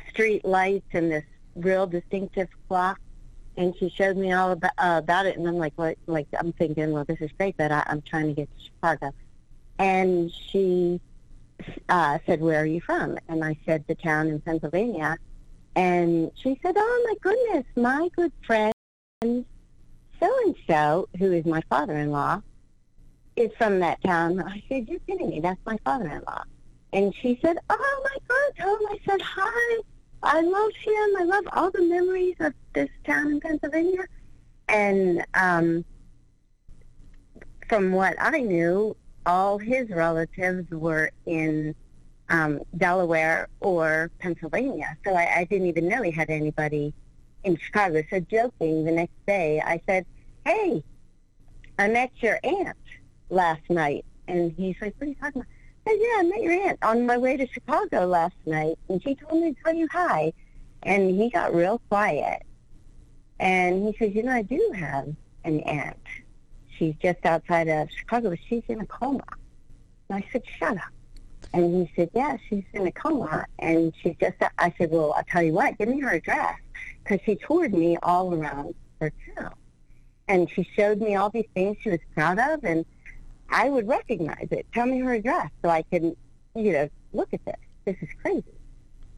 street lights and this real distinctive clock. And she showed me all about, uh, about it, and I'm like, what? Like I'm thinking, well, this is great, but I, I'm trying to get to Chicago. And she uh, said, where are you from? And I said, the town in Pennsylvania. And she said, oh my goodness, my good friend so-and-so, who is my father-in-law, is from that town. I said, you're kidding me. That's my father-in-law. And she said, oh my God, tell I said hi. I love him. I love all the memories of this town in Pennsylvania. And um, from what I knew, all his relatives were in um, Delaware or Pennsylvania. So I, I didn't even know he had anybody in Chicago. So joking, the next day I said, hey, I met your aunt last night. And he's like, what are you talking about? I said, yeah, I met your aunt on my way to Chicago last night. And she told me to tell you hi. And he got real quiet. And he says, you know, I do have an aunt. She's just outside of Chicago, but she's in a coma. And I said, shut up. And he said, yeah, she's in a coma. And she's just, I said, well, I'll tell you what, give me her address. Because she toured me all around her town. And she showed me all these things she was proud of, and I would recognize it. Tell me her address so I can, you know, look at this. This is crazy.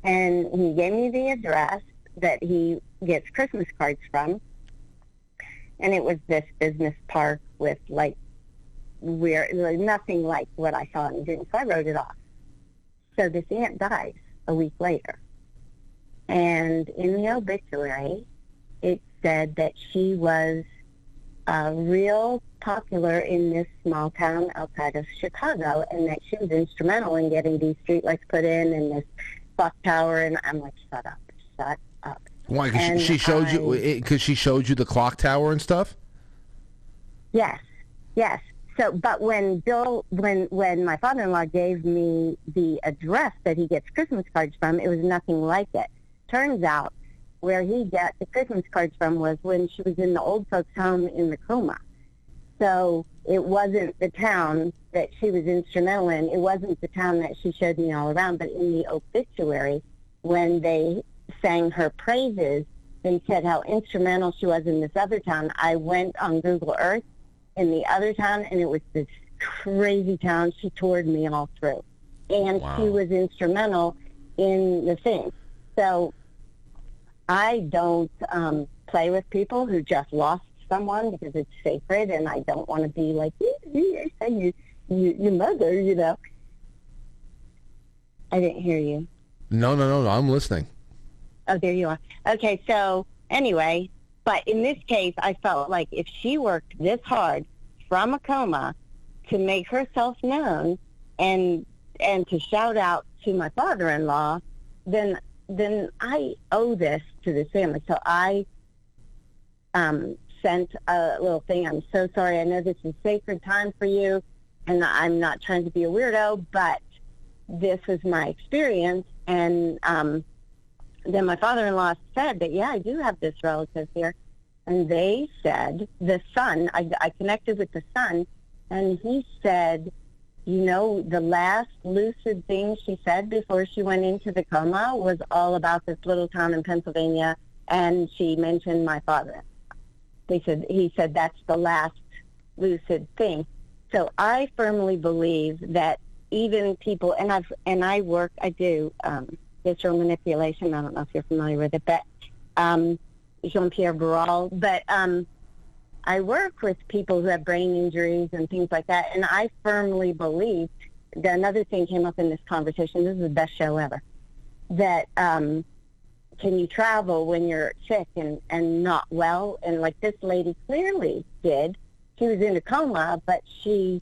And he gave me the address that he gets Christmas cards from. And it was this business park with like where like, nothing like what I saw in the dream. So I wrote it off. So this aunt dies a week later. And in the obituary, it said that she was uh, real popular in this small town outside of Chicago, and that she was instrumental in getting these streetlights put in and this clock tower. And I'm like, shut up, shut up. Why? Because And she, she showed I- you because she showed you the clock tower and stuff. Yes, yes. So, but when Bill, when when my father-in-law gave me the address that he gets Christmas cards from, it was nothing like it. Turns out, where he got the Christmas cards from was when she was in the old folks' home in the coma. So it wasn't the town that she was instrumental in. It wasn't the town that she showed me all around. But in the obituary, when they sang her praises, they said how instrumental she was in this other town. I went on Google Earth in the other town, and it was this crazy town. She toured me all through, and she was instrumental in the thing. So I don't um, play with people who just lost someone because it's sacred, and I don't want to be like you, you, you, you, your mother, you know. I didn't hear you. No, no, no, no. I'm listening. Oh, there you are. Okay, so anyway, but in this case, I felt like if she worked this hard from a coma to make herself known and and to shout out to my father-in-law, then then I owe this to this family. So I um, sent a little thing. I'm so sorry. I know this is sacred time for you, and I'm not trying to be a weirdo, but this was my experience. And um, then my father-in-law said that, yeah, I do have this relative here. And they said, the son, I, I connected with the son, and he said, you know, the last lucid thing she said before she went into the coma was all about this little town in Pennsylvania, and she mentioned my father. They said he said that's the last lucid thing. So I firmly believe that even people, and I've and I work, I do um, visceral manipulation. I don't know if you're familiar with it, but um, Jean-Pierre Barral, but um, I work with people who have brain injuries and things like that, and I firmly believe that another thing came up in this conversation. This is the best show ever. That um, can you travel when you're sick and and not well? And like this lady clearly did. She was in a coma, but she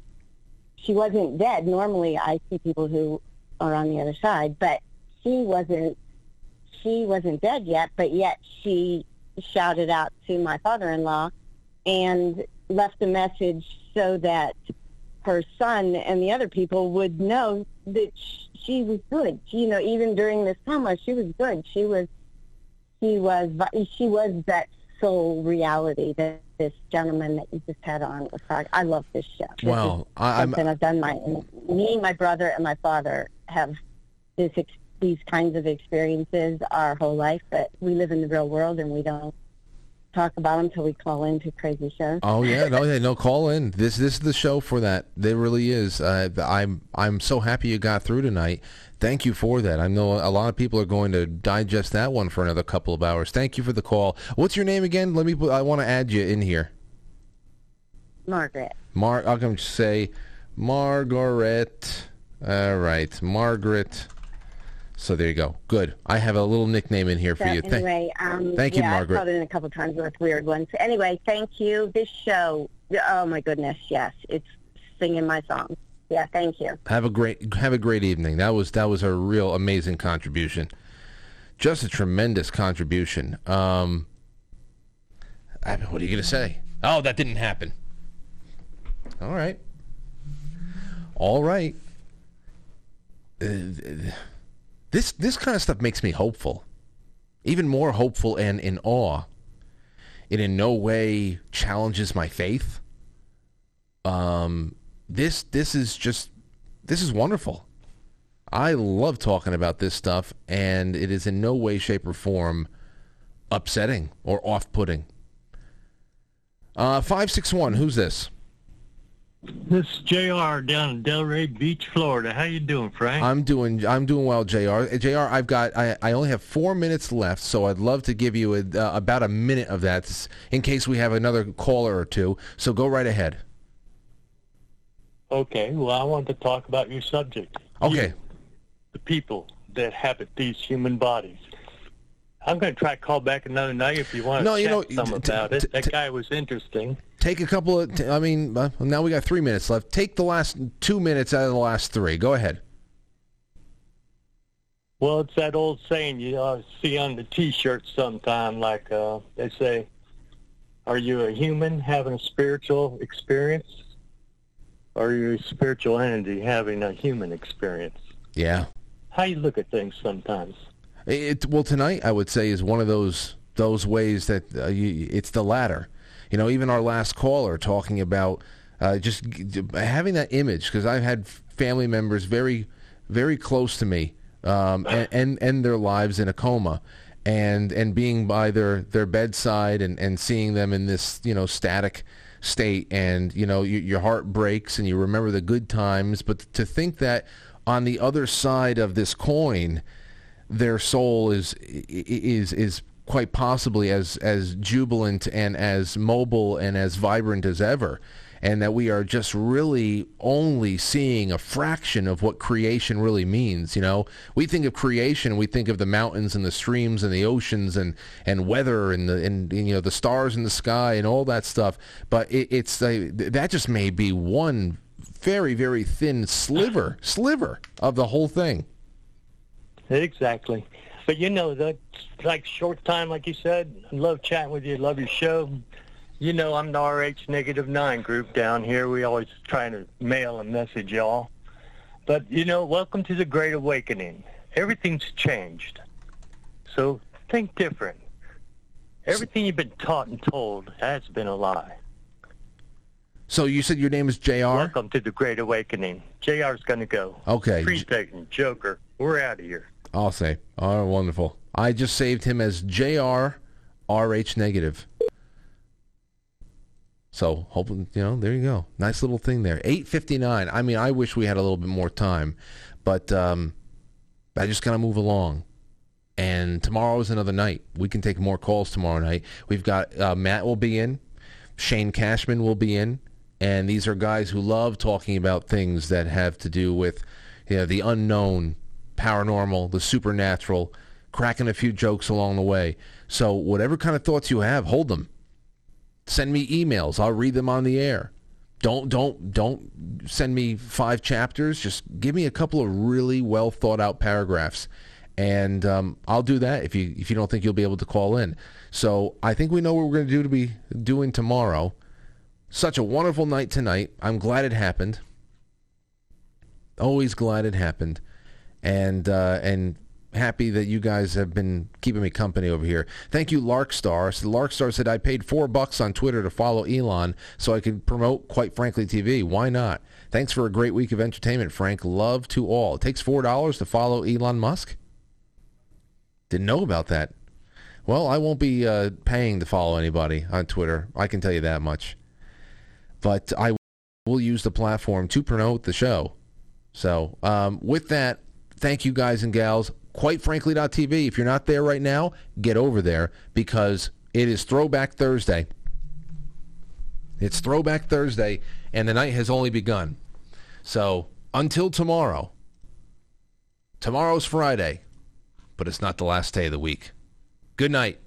she wasn't dead. Normally, I see people who are on the other side, but she wasn't. She wasn't dead yet, but yet she shouted out to my father-in-law and left a message so that her son and the other people would know that she was good. You know, even during this coma, she was good. She was, she was, she was that soul reality that this gentleman that you just had on was talking. I love this show. This Well, I- I'm- something I've done my me, my brother, and my father have this these kinds of experiences our whole life, but we live in the real world and we don't talk about them until we call into crazy shows. Oh yeah, no, yeah, no. Call in. This this is the show for that. There really is. Uh, I'm I'm so happy you got through tonight. Thank you for that. I know a lot of people are going to digest that one for another couple of hours. Thank you for the call. What's your name again? Let me. I want to add you in here. Margaret. Mar. I'm going to say Margaret. All right, Margaret. So there you go. Good. I have a little nickname in here for So you. Thank- anyway, um, thank you, yeah, Margaret. I've called in a couple times with weird ones. Anyway, thank you. This show, oh my goodness, yes, it's singing my song. Yeah, thank you. Have a great have a great evening. That was that was a real amazing contribution. Just a tremendous contribution. Um, I mean, what are you going to say? Oh, that didn't happen. All right. All right. Uh, this this kind of stuff makes me hopeful. Even more hopeful and in awe. It in no way challenges my faith. Um, this this is just this is wonderful. I love talking about this stuff, and it is in no way, shape, or form upsetting or off-putting. Uh, five six one. Who's this? This is JR down in Delray Beach, Florida. How you doing, Frank? I'm doing I'm doing well, Jr. Jr. I've got I, I only have four minutes left, so I'd love to give you a, uh, about a minute of that in case we have another caller or two. So go right ahead. Okay, well, I want to talk about your subject. Okay. The people that habit these human bodies. I'm going to try to call back another night if you want No, to you know, some t- about t- it. That guy was interesting. Take a couple of. T- I mean, uh, now we got three minutes left. Take the last two minutes out of the last three. Go ahead. Well, it's that old saying you uh, see on the T-shirts sometime, like uh, they say, "Are you a human having a spiritual experience, or are you a spiritual entity having a human experience?" Yeah. How you look at things sometimes. It, well, tonight I would say is one of those those ways that uh, you, it's the latter. You know, even our last caller talking about uh, just having that image because I've had family members very, very close to me um, and, and and their lives in a coma, and and being by their their bedside and and seeing them in this you know static state and you know you, your heart breaks and you remember the good times but to think that on the other side of this coin their soul is is is quite possibly as as jubilant and as mobile and as vibrant as ever and that we are just really only seeing a fraction of what creation really means you know we think of creation we think of the mountains and the streams and the oceans and and weather and the and, you know the stars in the sky and all that stuff but it, it's that just may be one very, very thin sliver, sliver of the whole thing. Exactly. But you know, that's like short time, like you said. I love chatting with you. Love your show. You know, I'm the RH negative nine group down here. We always trying to mail a message, y'all. But you know, welcome to the Great Awakening. Everything's changed. So think different. Everything you've been taught and told has been a lie. So you said your name is Jr. Welcome to the Great Awakening. JR's going to go. Okay. Free Satan, Joker. We're out of here. I'll say. Oh, wonderful. I just saved him as JR RH negative. So hoping you know, there you go. Nice little thing there. Eight fifty nine. I mean, I wish we had a little bit more time, but um, I just gotta move along. And tomorrow is another night. We can take more calls tomorrow night. We've got uh, Matt will be in, Shane Cashman will be in, and these are guys who love talking about things that have to do with you know, the unknown, paranormal, the supernatural, cracking a few jokes along the way. So whatever kind of thoughts you have, hold them. Send me emails. I'll read them on the air. Don't don't don't send me five chapters. Just give me a couple of really well thought out paragraphs, and um, I'll do that if you if you don't think you'll be able to call in. So I think we know what we're going to do to be doing tomorrow. Such a wonderful night tonight. I'm glad it happened. Always glad it happened, and uh, and happy that you guys have been keeping me company over here. Thank you, Larkstar. So Larkstar said I paid four bucks on Twitter to follow Elon so I could promote Quite Frankly TV. Why not? Thanks for a great week of entertainment, Frank. Love to all. It takes four dollars to follow Elon Musk. Didn't know about that. Well, I won't be uh, paying to follow anybody on Twitter. I can tell you that much. But I will use the platform to promote the show. So um, with that, thank you guys and gals quite frankly.tv. If you're not there right now, get over there because it is Throwback Thursday. It's Throwback Thursday, and the night has only begun. So until tomorrow, tomorrow's Friday, but it's not the last day of the week. Good night.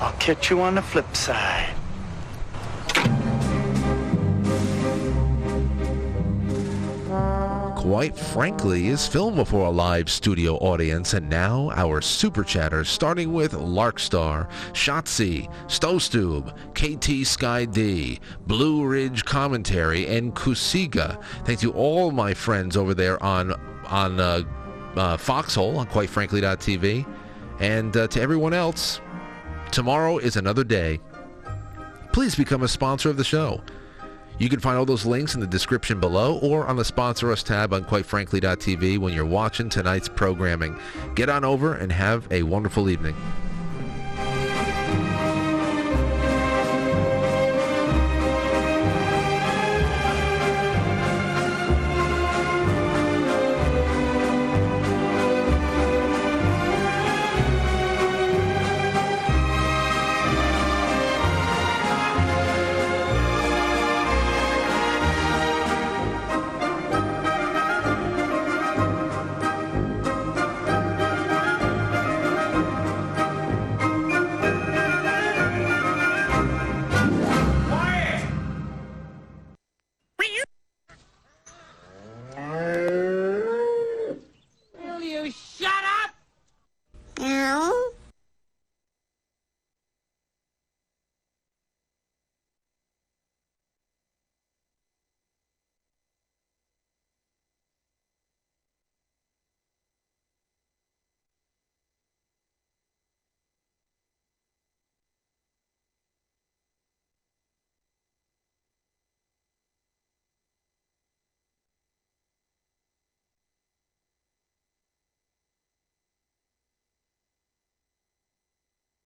I'll catch you on the flip side. Quite frankly, is filmed before a live studio audience, and now our super chatters, starting with Larkstar, Shotzi, Stowstube, KT Sky D, Blue Ridge Commentary, and Kusiga. Thank you all my friends over there on on uh, uh, Foxhole on QuiteFrankly.tv, and uh, to everyone else. Tomorrow is another day. Please become a sponsor of the show. You can find all those links in the description below or on the Sponsor Us tab on QuiteFrankly.tv when you're watching tonight's programming. Get on over and have a wonderful evening.